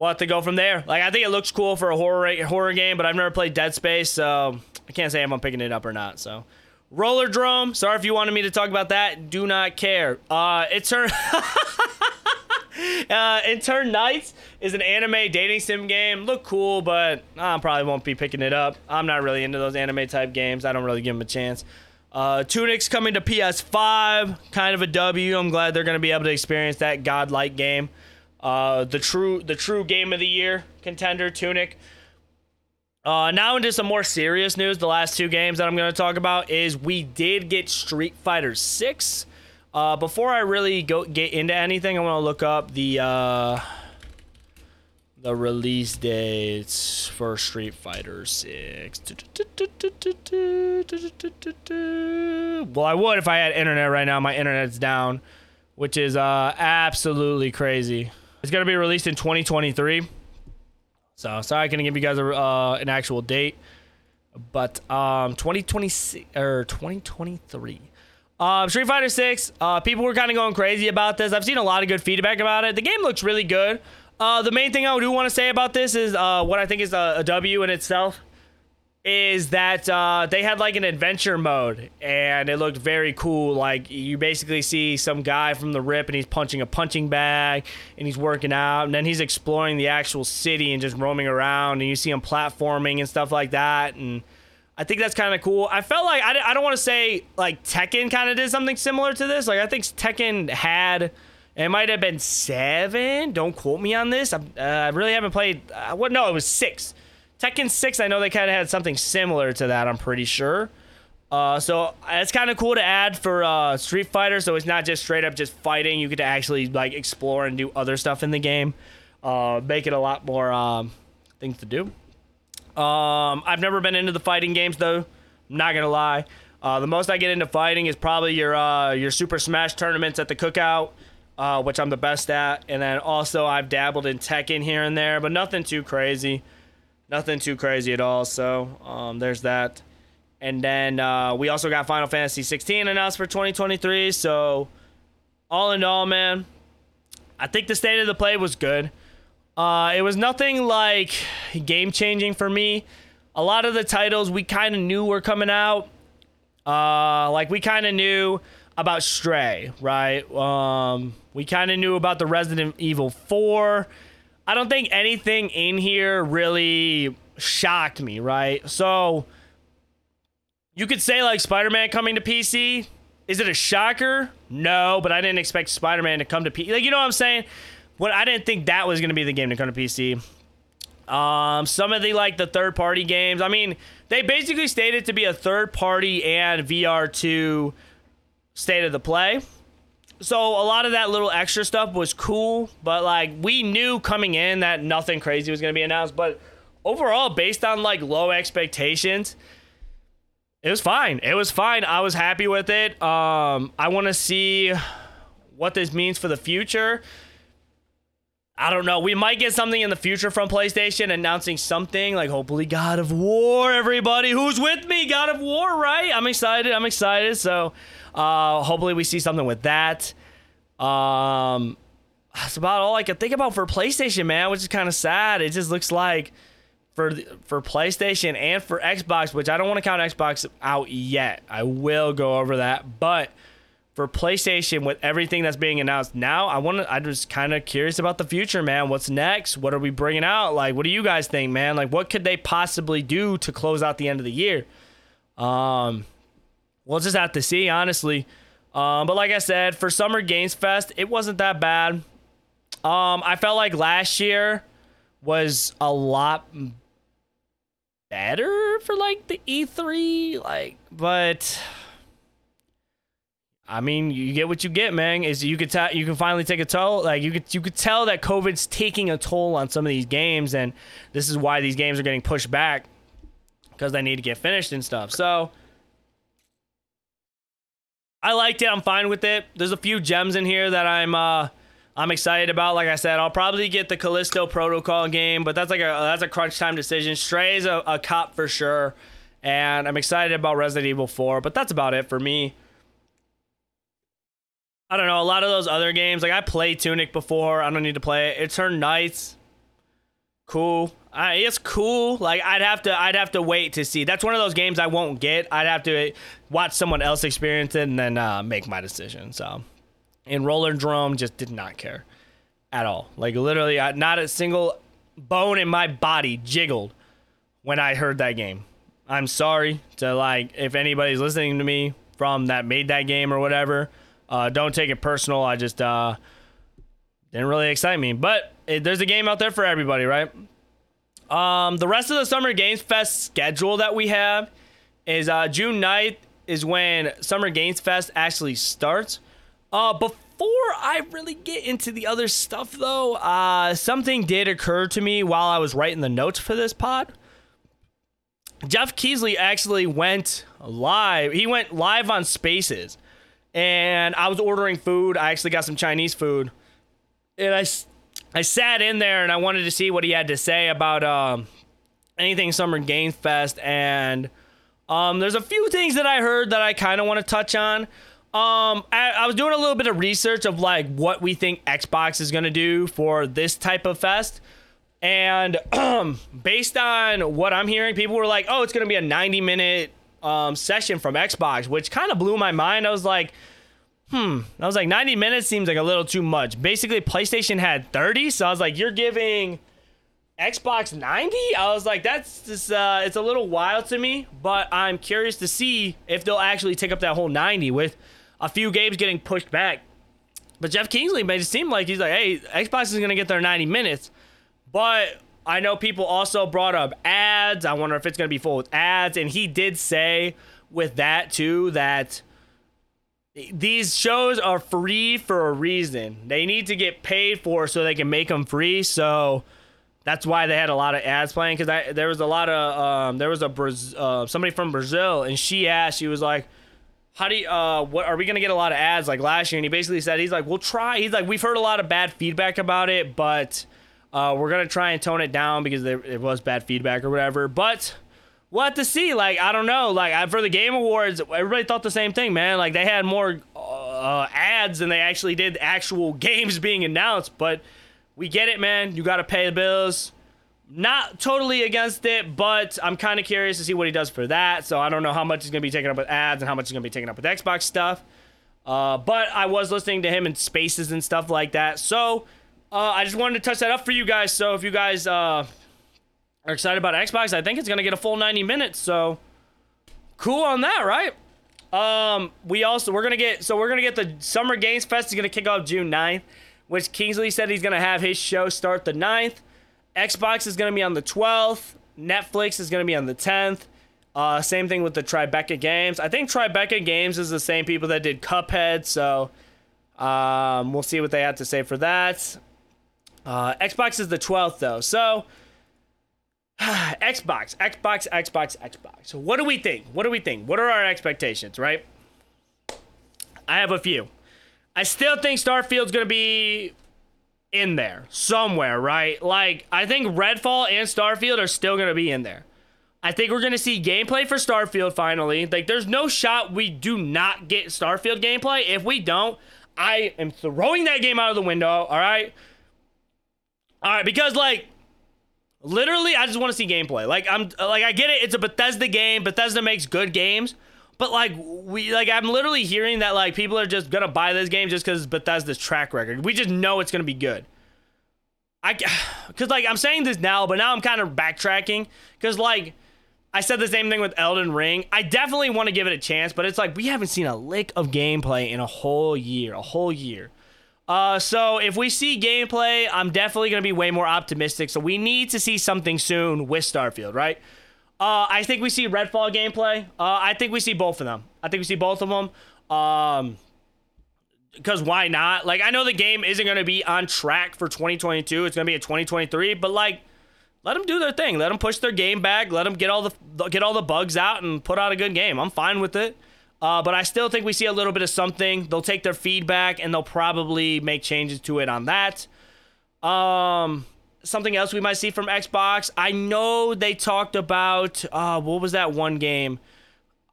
we'll have to go from there. Like I think it looks cool for a horror horror game, but I've never played Dead Space, so I can't say if I'm picking it up or not. So Rollerdrome. Sorry if you wanted me to talk about that. Do not care. Uh, her. uh, Eternights is an anime dating sim game. Look cool, but I probably won't be picking it up. I'm not really into those anime type games. I don't really give them a chance. Uh, Tunic's coming to PS5, kind of a W. I'm glad they're going to be able to experience that godlike game. Uh, the true the true game of the year contender Tunic. Uh, now into some more serious news. The last two games that I'm going to talk about is we did get Street Fighter 6. Uh, before I really go get into anything, I want to look up the uh, the release dates for Street Fighter 6. Well, I would if I had internet right now. My internet's down, which is uh, absolutely crazy. It's going to be released in 2023. So sorry I couldn't give you guys a, uh, an actual date, but um, 2026 or 2023. Uh, Street Fighter 6, uh, people were kind of going crazy about this. I've seen a lot of good feedback about it. The game looks really good. Uh, the main thing I do want to say about this is uh, what I think is a, a W in itself is that uh, they had like an adventure mode and it looked very cool. Like you basically see some guy from the rip and he's punching a punching bag and he's working out and then he's exploring the actual city and just roaming around and you see him platforming and stuff like that and I think that's kind of cool. I felt like I, I don't want to say like Tekken kind of did something similar to this. Like I think Tekken had it might have been seven. Don't quote me on this. I, uh, I really haven't played. Uh, what? No, it was six. Tekken 6, I know they kind of had something similar to that, I'm pretty sure. Uh, so it's kind of cool to add for uh, Street Fighter, so it's not just straight up just fighting. You get to actually like explore and do other stuff in the game, uh, make it a lot more um, things to do. Um, I've never been into the fighting games though. I'm not gonna lie. Uh, the most I get into fighting is probably your uh, your Super Smash tournaments at the Cookout, uh, which I'm the best at, and then also I've dabbled in Tekken here and there, but nothing too crazy nothing too crazy at all. So um, there's that. And then uh, we also got Final Fantasy 16 announced for 2023. So all in all, man, I think the state of the play was good. Uh, it was nothing like game changing for me. A lot of the titles we kind of knew were coming out. Uh, like we kind of knew about Stray, right? Um, we kind of knew about the Resident Evil 4 I don't think anything in here really shocked me, right? So you could say like Spider-Man coming to PC. Is it a shocker? No, but I didn't expect Spider-Man to come to PC. Like you know what I'm saying? What I didn't think that was going to be the game to come to PC. Um, some of the like the third-party games. I mean, they basically stated to be a third-party and VR2 state of the play so a lot of that little extra stuff was cool, but like we knew coming in that nothing crazy was gonna be announced. But overall, based on like low expectations, it was fine. It was fine. I was happy with it. Um, I want to see what this means for the future. I don't know. We might get something in the future from PlayStation announcing something like hopefully God of War. Everybody who's with me, God of War, right? I'm excited. I'm excited. So uh, hopefully, we see something with that. Um, that's about all I can think about for PlayStation, man, which is kind of sad. It just looks like for for PlayStation and for Xbox, which I don't want to count Xbox out yet. I will go over that, but for PlayStation with everything that's being announced now, I want to. I'm just kind of curious about the future, man. What's next? What are we bringing out? Like, what do you guys think, man? Like, what could they possibly do to close out the end of the year? Um, we'll just have to see, honestly. Um, but like I said, for Summer Games Fest, it wasn't that bad. Um, I felt like last year was a lot better for like the E3, like, but I mean, you get what you get, man. Is you could tell you can finally take a toll. Like you could you could tell that COVID's taking a toll on some of these games, and this is why these games are getting pushed back because they need to get finished and stuff. So I liked it. I'm fine with it. There's a few gems in here that I'm uh I'm excited about. Like I said, I'll probably get the Callisto Protocol game, but that's like a that's a crunch time decision. Stray's a, a cop for sure, and I'm excited about Resident Evil 4. But that's about it for me. I don't know. A lot of those other games, like I played Tunic before. I don't need to play it. Eternights, cool. I, it's cool. Like I'd have to, I'd have to wait to see. That's one of those games I won't get. I'd have to watch someone else experience it and then uh, make my decision. So, and Rollerdrome just did not care at all. Like literally, I, not a single bone in my body jiggled when I heard that game. I'm sorry to like if anybody's listening to me from that made that game or whatever. Uh, don't take it personal. I just uh, didn't really excite me. But it, there's a game out there for everybody, right? Um, the rest of the Summer Games Fest schedule that we have is uh, June 9th is when Summer Games Fest actually starts. Uh, before I really get into the other stuff, though, uh, something did occur to me while I was writing the notes for this pod. Jeff Keighley actually went live. He went live on Spaces and I was ordering food. I actually got some Chinese food, and I, I sat in there and I wanted to see what he had to say about um, anything Summer Games Fest, and um, there's a few things that I heard that I kind of want to touch on. Um, I, I was doing a little bit of research of like what we think Xbox is gonna do for this type of fest. And based on what I'm hearing, people were like, "Oh, it's gonna be a 90 minute um, session from Xbox, which kind of blew my mind. I was like, hmm. I was like, 90 minutes seems like a little too much. Basically, PlayStation had 30, so I was like, you're giving Xbox 90? I was like, that's just, uh, it's a little wild to me, but I'm curious to see if they'll actually take up that whole 90 with a few games getting pushed back. But Jeff Keighley made it seem like he's like, hey, Xbox is going to get their 90 minutes, but I know people also brought up ads. I wonder if it's going to be full with ads. And he did say with that too that these shows are free for a reason. They need to get paid for so they can make them free. So that's why they had a lot of ads playing because there was a lot of um, there was a uh, somebody from Brazil and she asked she was like how do you, uh, what are we gonna get a lot of ads like last year? And he basically said he's like, we'll try. He's like, we've heard a lot of bad feedback about it, but uh, we're gonna try and tone it down because there, it was bad feedback or whatever. But we'll have to see. Like I don't know. Like for the Game Awards, everybody thought the same thing, man. Like they had more uh, ads than they actually did actual games being announced. But we get it, man. You got to pay the bills. Not totally against it, but I'm kind of curious to see what he does for that. So I don't know how much is going to be taken up with ads and how much is going to be taken up with Xbox stuff. Uh, but I was listening to him in spaces and stuff like that. So uh, I just wanted to touch that up for you guys. So if you guys uh, are excited about Xbox, I think it's gonna get a full 90 minutes. So cool on that, right? Um, we also we're gonna get so we're gonna get the Summer Games Fest is gonna kick off June 9th, which Keighley said he's gonna have his show start the 9th. Xbox is gonna be on the 12th. Netflix is gonna be on the 10th. Uh, same thing with the Tribeca Games. I think Tribeca Games is the same people that did Cuphead, so um, we'll see what they have to say for that. Uh, Xbox is the 12th, though. So, Xbox, Xbox, Xbox, Xbox. So, what do we think? What do we think? What are our expectations, right? I have a few. I still think Starfield's going to be in there somewhere, right? Like, I think Redfall and Starfield are still going to be in there. I think we're going to see gameplay for Starfield finally. Like, there's no shot we do not get Starfield gameplay. If we don't, I am throwing that game out of the window, all right? All right, because like literally I just want to see gameplay. Like I'm like I get it, it's a Bethesda game. Bethesda makes good games, But like we like I'm literally hearing that like people are just gonna buy this game just because Bethesda's track record. We just know it's gonna be good. I because like I'm saying this now, but now I'm kind of backtracking because like I said the same thing with Elden Ring. I definitely want to give it a chance, but it's like we haven't seen a lick of gameplay in a whole year, a whole year. Uh, so if we see gameplay, I'm definitely gonna be way more optimistic. So we need to see something soon with Starfield, right? Uh, I think we see Redfall gameplay. Uh, I think we see both of them. I think we see both of them. Um, because why not? Like, I know the game isn't going to be on track for 2022. It's going to be a 2023, but like, let them do their thing. Let them push their game back. Let them get all the get all the bugs out and put out a good game. I'm fine with it. Uh, but I still think we see a little bit of something. They'll take their feedback and they'll probably make changes to it on that. Um, something else we might see from Xbox. I know they talked about uh, what was that one game?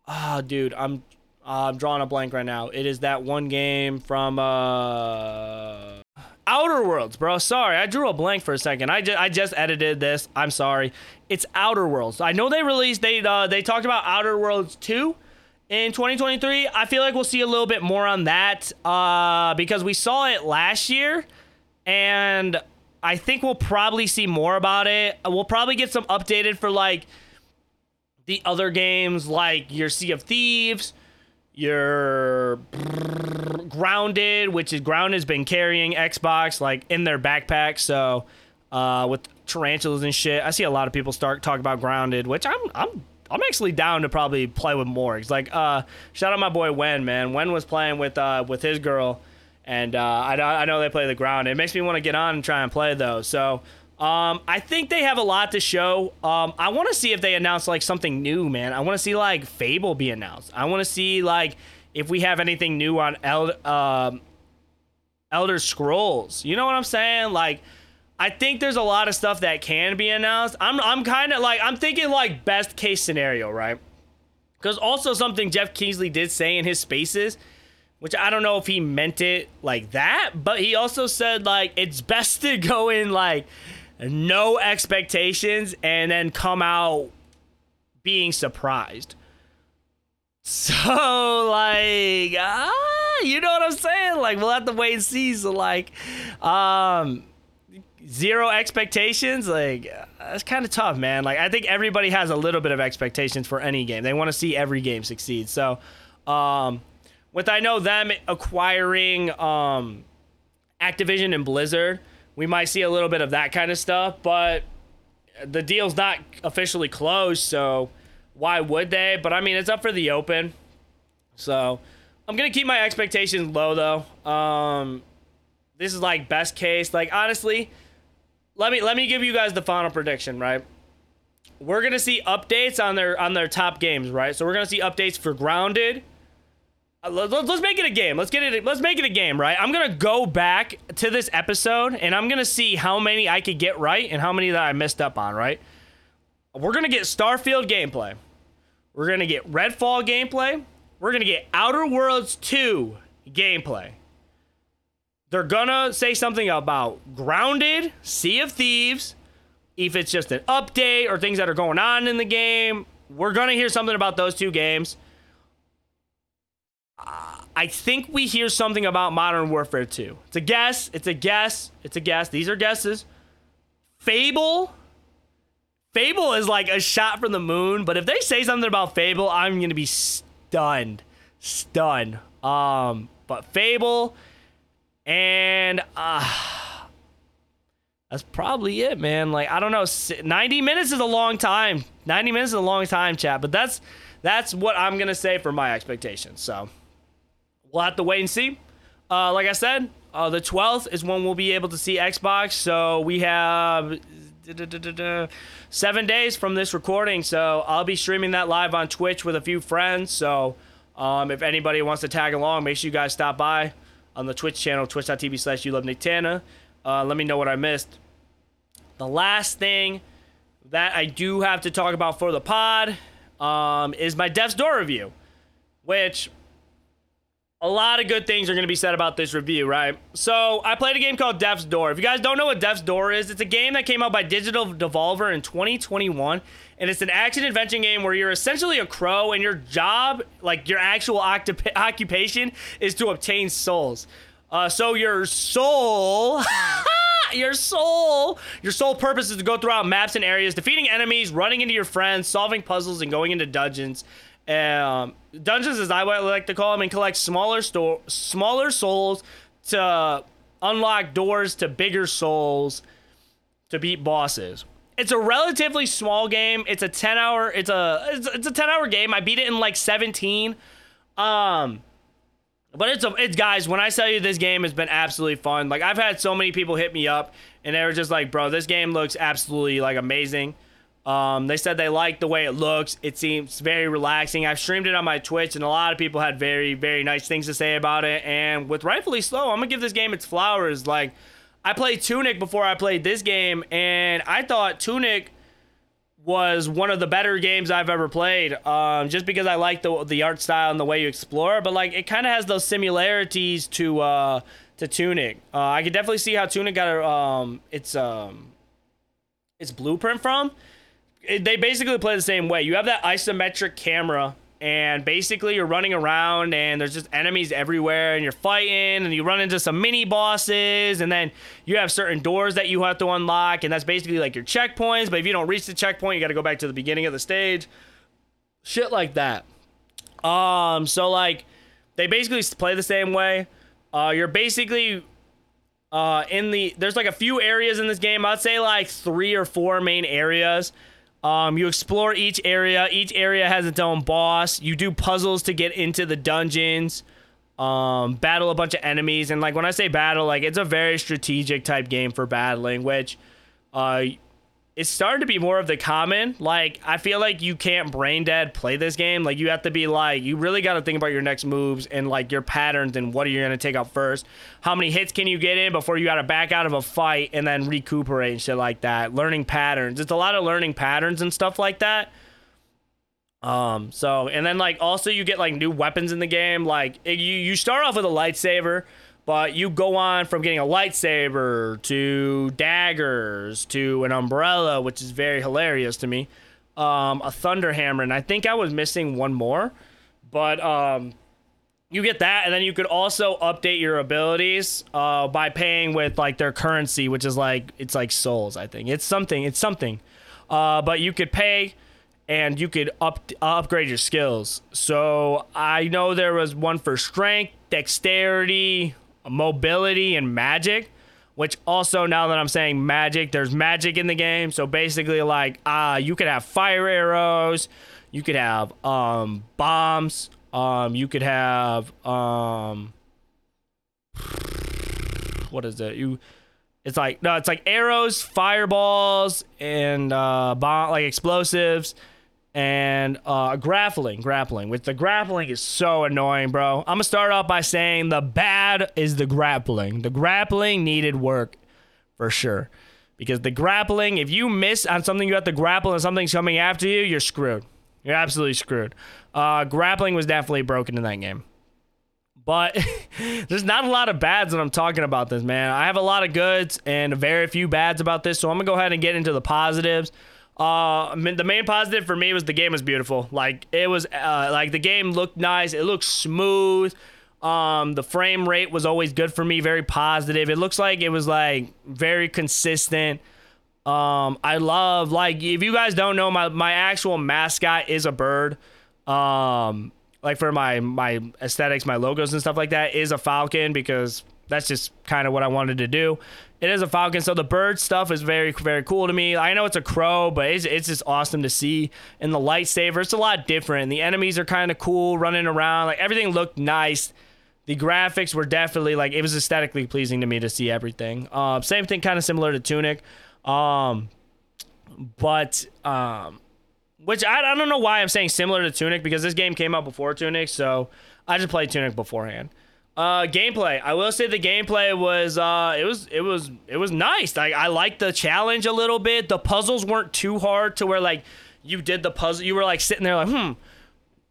Ah, oh, dude, I'm uh, I'm drawing a blank right now. It is that one game from uh, Outer Worlds, bro. Sorry, I drew a blank for a second. I just I just edited this. I'm sorry. It's Outer Worlds. I know they released they uh, they talked about Outer Worlds 2 in 2023. I feel like we'll see a little bit more on that uh, because we saw it last year and I think we'll probably see more about it. We'll probably get some updated for like the other games like your Sea of Thieves, your Grounded, which is Grounded has been carrying Xbox like in their backpack. So uh, with tarantulas and shit, I see a lot of people start talk about Grounded, which I'm I'm I'm actually down to probably play with more. It's like uh, shout out my boy Wen, man. Wen was playing with uh, with his girl and uh, I, I know they play the ground. It makes me want to get on and try and play though. So um, I think they have a lot to show. Um, I want to see if they announce like something new, man. I want to see like Fable be announced. I want to see like if we have anything new on um, Elder Scrolls. You know what I'm saying? Like. I think there's a lot of stuff that can be announced. I'm I'm kind of like I'm thinking like best case scenario, right? Because also something Jeff Keighley did say in his spaces which I don't know if he meant it like that, but he also said like it's best to go in like no expectations and then come out being surprised. So like ah, you know what I'm saying? Like we'll have to wait and see. So like um zero expectations like that's kind of tough man like i think everybody has a little bit of expectations for any game they want to see every game succeed so um with I know them acquiring um, Activision and Blizzard, we might see a little bit of that kind of stuff, but the deal's not officially closed, so why would they? But I mean, it's up for the open. So I'm gonna keep my expectations low though. Um, this is like best case. Like honestly, let me let me give you guys the final prediction, right? We're gonna see updates on their on their top games, right? So we're gonna see updates for Grounded, uh, let's make it a game. Let's get it. Let's make it a game, right? I'm gonna go back to this episode and I'm gonna see how many I could get right and how many that I messed up on. Right? We're gonna get Starfield gameplay. We're gonna get Redfall gameplay. We're gonna get Outer Worlds 2 gameplay. They're gonna say something about Grounded, Sea of Thieves, if it's just an update or things that are going on in the game. We're gonna hear something about those two games. I think we hear something about Modern Warfare 2. It's a guess. It's a guess. It's a guess. These are guesses. Fable. Fable is like a shot from the moon, but if they say something about Fable, I'm gonna be stunned, stunned. Um, but Fable, and uh, that's probably it, man. Like I don't know, 90 minutes is a long time. 90 minutes is a long time, chat. But that's that's what I'm gonna say for my expectations. So we'll have to wait and see. Uh, like I said, uh, the 12th is when we'll be able to see Xbox. So we have seven days from this recording. So I'll be streaming that live on Twitch with a few friends. So um, if anybody wants to tag along, make sure you guys stop by on the Twitch channel, twitch.tv slash you love Nick Tana. Uh, let me know what I missed. The last thing that I do have to talk about for the pod um, is my Death's Door review, which a lot of good things are going to be said about this review, right? So, I played a game called Death's Door. If you guys don't know what Death's Door is, it's a game that came out by Digital Devolver in 2021, and it's an action adventure game where you're essentially a crow, and your job, like your actual occup- occupation, is to obtain souls. Uh, so, your soul. your soul your sole purpose is to go throughout maps and areas defeating enemies running into your friends solving puzzles and going into dungeons um, dungeons, as I like to call them, and collect smaller store, smaller souls to unlock doors to bigger souls to beat bosses. It's a relatively small game. It's a 10 hour. It's a it's, it's a 10 hour game. I beat it in like 17. Um, but it's a, it's guys. When I tell you this game has been absolutely fun. Like I've had so many people hit me up and they were just like, "Bro, this game looks absolutely like amazing." Um, they said they liked the way it looks. It seems very relaxing. I've streamed it on my Twitch, and a lot of people had very, very nice things to say about it. And with rightfully slow, I'm gonna give this game its flowers. Like, I played Tunic before I played this game, and I thought Tunic was one of the better games I've ever played. Um, just because I like the the art style and the way you explore, but like it kind of has those similarities to uh, to Tunic. Uh, I could definitely see how Tunic got um, its um, its blueprint from they basically play the same way. You have that isometric camera, and basically you're running around, and there's just enemies everywhere, and you're fighting, and you run into some mini bosses, and then you have certain doors that you have to unlock, and that's basically like your checkpoints. But if you don't reach the checkpoint, you got to go back to the beginning of the stage. Shit like that. Um, so like they basically play the same way. Uh, you're basically uh, in the there's like a few areas in this game. I'd say like three or four main areas um, you explore each area. Each area has its own boss. You do puzzles to get into the dungeons. Um, battle a bunch of enemies, and like when I say battle, like it's a very strategic type game for battling, which uh, it's starting to be more of the common. Like, I feel like you can't brain dead play this game. Like, you have to be like, you really got to think about your next moves and like your patterns and what are you going to take out first. How many hits can you get in before you got to back out of a fight and then recuperate and shit like that. Learning patterns. It's a lot of learning patterns and stuff like that. Um, so, and then like also you get like new weapons in the game. Like, you, you start off with a lightsaber but you go on from getting a lightsaber to daggers to an umbrella, which is very hilarious to me. Um, a thunder hammer, and I think I was missing one more, but um, you get that, and then you could also update your abilities uh, by paying with like their currency, which is like it's like souls. I think it's something. It's something. Uh, but you could pay and you could up upgrade your skills. So I know there was one for strength, dexterity, mobility and magic which also now that I'm saying magic, there's magic in the game. So basically, like, uh, you could have fire arrows, you could have um, bombs, um, you could have um, what is it? You, it's like no, it's like arrows, fireballs, and uh, bomb like explosives and uh, grappling, grappling. With the grappling is so annoying, bro. I'm gonna start off by saying the bad is the grappling. The grappling needed work for sure, because the grappling, if you miss on something, you have to grapple, and something's coming after you, you're screwed. You're absolutely screwed. Uh, grappling was definitely broken in that game. But there's not a lot of bads when I'm talking about this, man. I have a lot of goods and very few bads about this, so I'm gonna go ahead and get into the positives. Uh, the main positive for me was the game was beautiful. Like it was, uh, like the game looked nice. It looked smooth. Um, the frame rate was always good for me. Very positive. It looks like it was like very consistent. Um, I love like if you guys don't know, my my actual mascot is a bird. Um, like for my my aesthetics, my logos and stuff like that is a falcon because that's just kind of what I wanted to do. It is a falcon, so the bird stuff is very, very cool to me. I know it's a crow, but it's, it's just awesome to see. And the lightsaber, it's a lot different. The enemies are kind of cool, running around. Like everything looked nice. The graphics were definitely like it was aesthetically pleasing to me to see everything. Uh, same thing, kind of similar to Tunic, um, but um, which I, I don't know why I'm saying similar to Tunic because this game came out before Tunic, so I just played Tunic beforehand. Uh, gameplay. I will say the gameplay was uh, it was it was it was nice. Like I liked the challenge a little bit. The puzzles weren't too hard to where like you did the puzzle. You were like sitting there like hmm.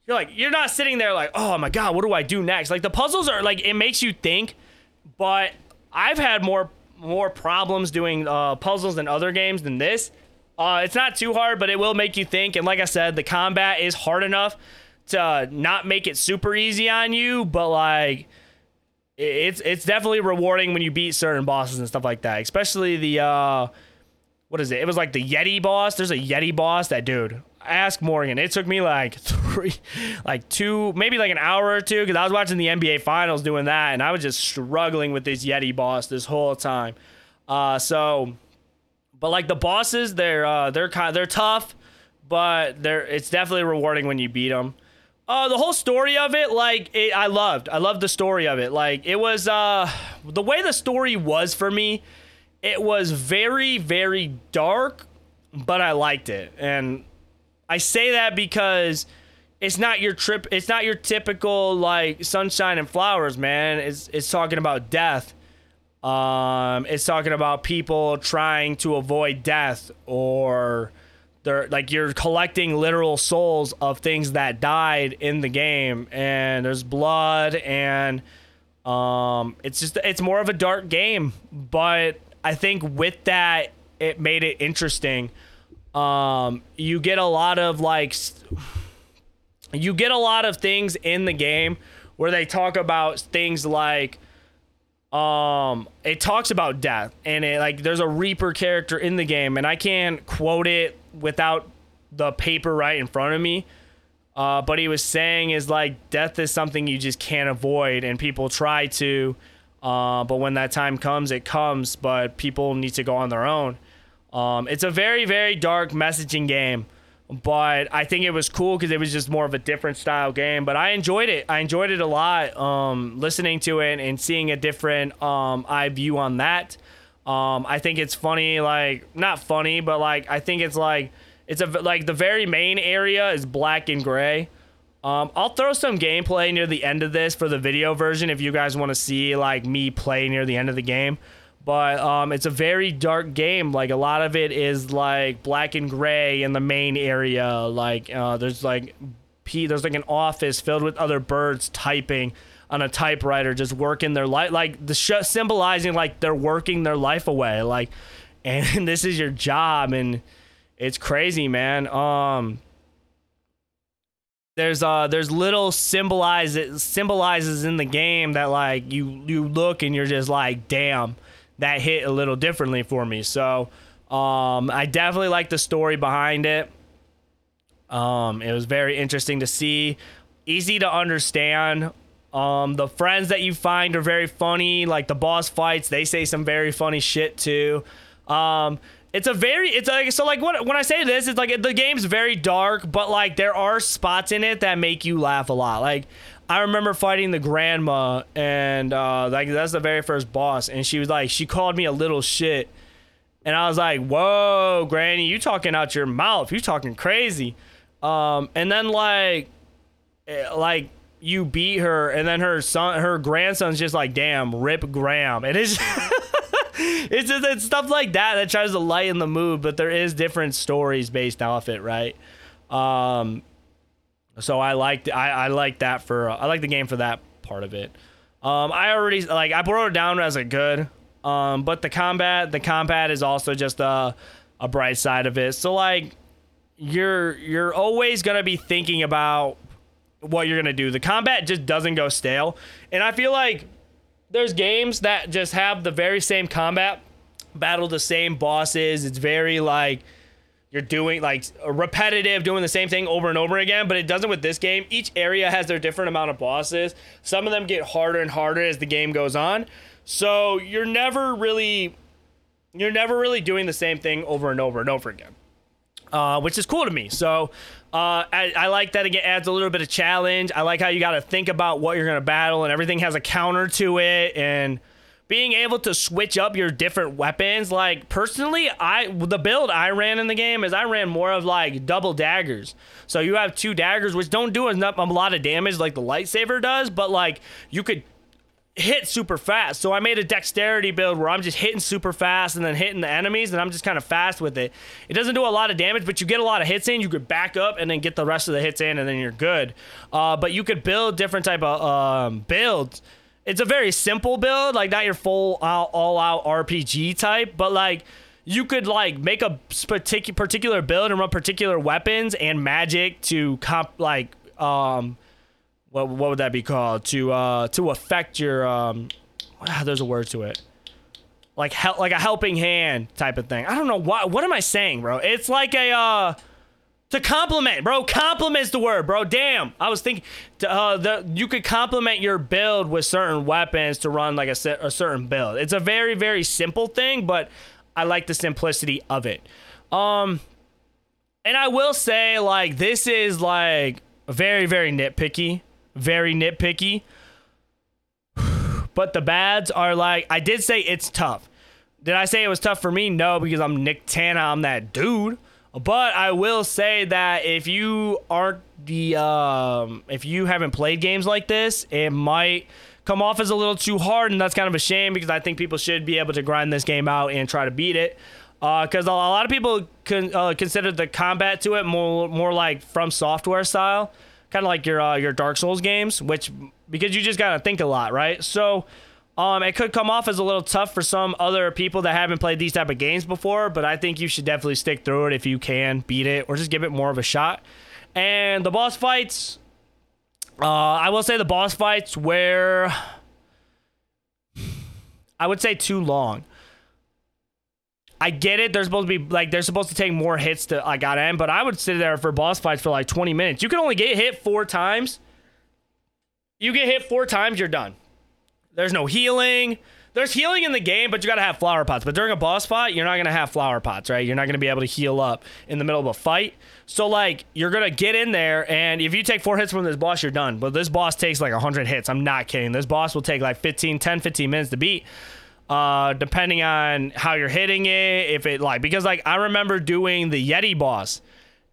you're like you're not sitting there like oh my god what do I do next like the puzzles are like it makes you think but I've had more more problems doing uh, puzzles than other games than this uh, it's not too hard but it will make you think and like I said the combat is hard enough to not make it super easy on you but like it's it's definitely rewarding when you beat certain bosses and stuff like that especially the uh what is it it was like the yeti boss there's a yeti boss that dude ask Morgan. It took me like three, like two, maybe like an hour or two because I was watching the NBA Finals doing that, and I was just struggling with this Yeti boss this whole time. Uh, so, but like the bosses, they're uh, they're kind they're tough, but they're it's definitely rewarding when you beat them. Uh, the whole story of it, like it, I loved, I loved the story of it. Like it was, uh, the way the story was for me, it was very, very dark, but I liked it, and I say that because it's not your trip it's not your typical like sunshine and flowers, man. It's it's talking about death. Um it's talking about people trying to avoid death or they're like you're collecting literal souls of things that died in the game and there's blood and um it's just it's more of a dark game, but I think with that it made it interesting. Um, you get a lot of like, you get a lot of things in the game where they talk about things like, um, it talks about death and it like there's a Reaper character in the game and I can't quote it without the paper right in front of me. Uh, but he was saying is like death is something you just can't avoid and people try to uh, but when that time comes it comes but people need to go on their own um, it's a very, very dark messaging game, but I think it was cool because it was just more of a different style game. But I enjoyed it. I enjoyed it a lot. Um, listening to it and seeing a different um, eye view on that. Um, I think it's funny, like not funny, but like I think it's like it's a like the very main area is black and gray. Um, I'll throw some gameplay near the end of this for the video version if you guys want to see like me play near the end of the game but um, it's a very dark game. Like a lot of it is like black and gray in the main area. Like uh, there's like P, there's like an office filled with other birds typing on a typewriter, just working their life, like the symbolizing like they're working their life away. Like, and this is your job, and it's crazy, man. Um, there's uh there's little symbolizes symbolizes in the game that like you you look and you're just like damn that hit a little differently for me. So um, I definitely like the story behind it. Um, it was very interesting to see, easy to understand. Um, the friends that you find are very funny. Like the boss fights, they say some very funny shit too. Um, it's a very it's like so like when when I say this, it's like the game's very dark, but like there are spots in it that make you laugh a lot. Like I remember fighting the grandma, and uh, like that's the very first boss, and she was like, she called me a little shit, and I was like, whoa, Granny, you talking out your mouth? You talking crazy? Um, and then like, eh, like you beat her, and then her son, her grandson's just like, damn, rip Graham, and it's. it's just it's stuff like that that tries to lighten the mood, but there is different stories based off it, right? Um, so I liked I, I like that for I like the game for that part of it. Um, I already like I brought it down as a good. Um, but the combat the combat is also just a a bright side of it. So like you're you're always gonna be thinking about what you're gonna do. The combat just doesn't go stale, and I feel like there's games that just have the very same combat, battle the same bosses. It's very like you're doing like repetitive, doing the same thing over and over again, but it doesn't with this game. Each area has their different amount of bosses. Some of them get harder and harder as the game goes on. So you're never really you're never really doing the same thing over and over and over again. Uh, which is cool to me. So uh, I, I, like that it adds a little bit of challenge. I like how you got to think about what you're going to battle and everything has a counter to it. And being able to switch up your different weapons. Like personally, I the build I ran in the game is I ran more of like double daggers. So you have two daggers which don't do a lot of damage like the lightsaber does, but like you could hit super fast. So I made a dexterity build where I'm just hitting super fast and then hitting the enemies, and I'm just kind of fast with it. It doesn't do a lot of damage, but you get a lot of hits in. You could back up and then get the rest of the hits in, and then you're good. Uh, but you could build different type of um, builds. It's a very simple build, like not your full all out RPG type, but like you could like make a particular particular build and run particular weapons and magic to comp like um what what would that be called? To uh to affect your um there's a word to it. Like help like a helping hand type of thing. I don't know what what am i saying bro? It's like a uh to compliment bro. Complement's the word bro. Damn. I was thinking uh the you could compliment your build with certain weapons to run like a, a certain build. It's a very very simple thing but i like the simplicity of it. Um and i will say like this is like very very nitpicky very nitpicky. But the bads are like, I did say it's tough. Did I say it was tough for me? No, because I'm Nick Tana. I'm that dude. But I will say that if you aren't the, um, if you haven't played games like this, it might come off as a little too hard, and that's kind of a shame because I think people should be able to grind this game out and try to beat it. Because uh, a lot of people con- uh, consider the combat to it more more like FromSoftware style kind of like your uh, your Dark Souls games, which because you just gotta think a lot, right? So. Um, it could come off as a little tough for some other people that haven't played these type of games before, but I think you should definitely stick through it if you can beat it or just give it more of a shot. And the boss fights, uh, I will say the boss fights were, I would say too long. I get it. They're supposed to be like they're supposed to take more hits to like got end, but I would sit there for boss fights for like 20 minutes. You can only get hit four times. You get hit four times, you're done. There's no healing. There's healing in the game, but you gotta have flower pots. But during a boss fight, you're not gonna have flower pots, right? You're not gonna be able to heal up in the middle of a fight. So like you're gonna get in there, and if you take four hits from this boss, you're done. But this boss takes like 100 hits. I'm not kidding. This boss will take like 15, 10, 15 minutes to beat uh, depending on how you're hitting it. If it like, because like I remember doing the Yeti boss,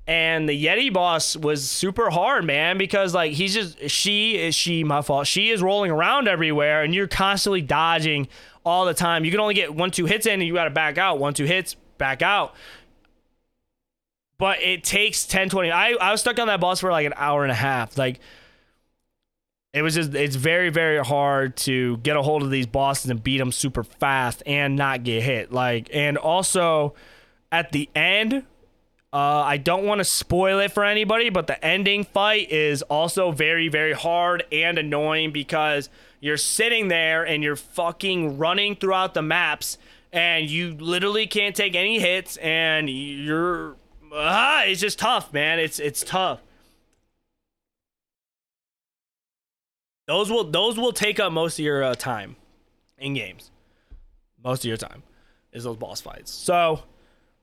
and the Yeti boss was super hard, man, because like he's just she is she my fault. She is rolling around everywhere, and you're constantly dodging all the time. You can only get one two hits in, and you got to back out. One two hits, back out. But it takes 10, 20. I, I was stuck on that boss for like an hour and a half. Like it was just it's very very hard to get a hold of these bosses and beat them super fast and not get hit like and also at the end uh, I don't want to spoil it for anybody, but the ending fight is also very, very hard and annoying because you're sitting there and you're fucking running throughout the maps and you literally can't take any hits and you're ah, it's just tough, man. It's it's tough. Those will those will take up most of your uh, time in games. Most of your time is those boss fights. So,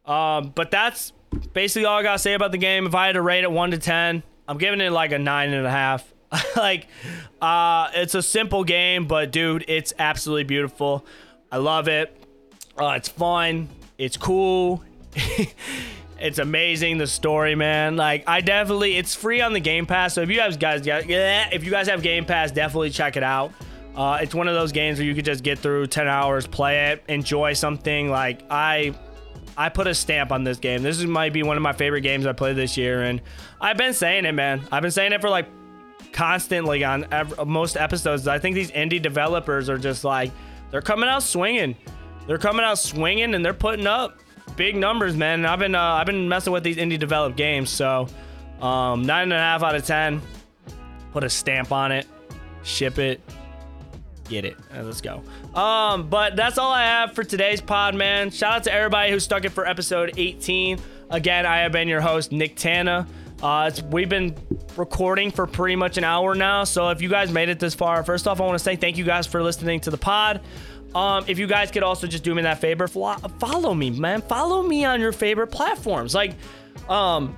um, but that's basically all I gotta say about the game. If I had to rate it one to ten, I'm giving it like a nine and a half. like, uh, it's a simple game, but dude, it's absolutely beautiful. I love it. Uh, it's fun. It's cool. It's amazing the story, man. Like I definitely, it's free on the Game Pass. So if you guys guys, yeah, if you guys have Game Pass, definitely check it out. Uh, it's one of those games where you could just get through 10 hours, play it, enjoy something. Like I, I put a stamp on this game. This is, might be one of my favorite games I played this year, and I've been saying it, man. I've been saying it for like constantly on every, most episodes. I think these indie developers are just like they're coming out swinging. They're coming out swinging, and they're putting up big numbers, man. I've been uh, I've been messing with these indie developed games, so um, nine and a half out of ten. Put a stamp on it, ship it, get it. Right, let's go. Um, but that's all I have for today's pod, man. Shout out to everybody who stuck it for episode 18. Again, I have been your host, Nick Tana. Uh, we've been recording for pretty much an hour now. So if you guys made it this far, first off, I want to say thank you guys for listening to the pod. Um, if you guys could also just do me that favor, follow me, man. Follow me on your favorite platforms. Like, um,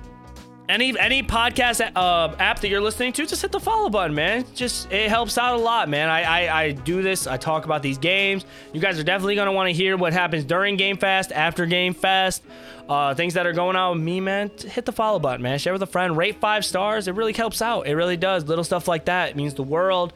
any any podcast uh, app that you're listening to, just hit the follow button, man. Just it helps out a lot, man. I, I I do this. I talk about these games. You guys are definitely gonna want to hear what happens during Game Fest, after Game Fest, uh, things that are going on with me, man. Hit the follow button, man. Share with a friend. Rate five stars. It really helps out. It really does. Little stuff like that it means the world.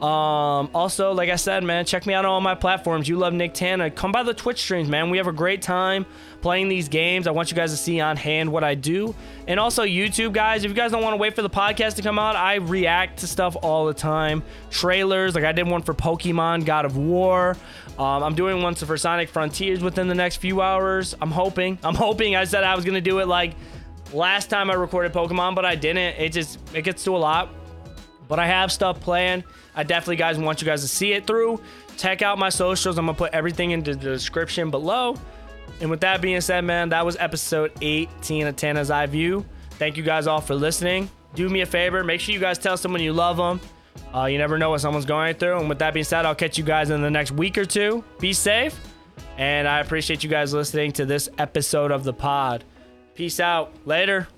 Um, also, like I said, man, check me out on all my platforms. You love Nick Tana. Come by the Twitch streams, man. We have a great time playing these games. I want you guys to see on hand what I do. And also, YouTube, guys, if you guys don't want to wait for the podcast to come out, I react to stuff all the time. Trailers, like I did one for Pokemon God of War. Um, I'm doing one for Sonic Frontiers within the next few hours. I'm hoping. I'm hoping I said I was going to do it like last time I recorded Pokemon, but I didn't. It just, it gets to a lot. But I have stuff planned. I definitely guys want you guys to see it through. Check out my socials. I'm gonna put everything into the description below. And with that being said, man, that was episode 18 of Tana's Eye View. Thank you guys all for listening. Do me a favor, make sure you guys tell someone you love them. Uh, you never know what someone's going through. And with that being said, I'll catch you guys in the next week or two. Be safe. And I appreciate you guys listening to this episode of the pod. Peace out. Later.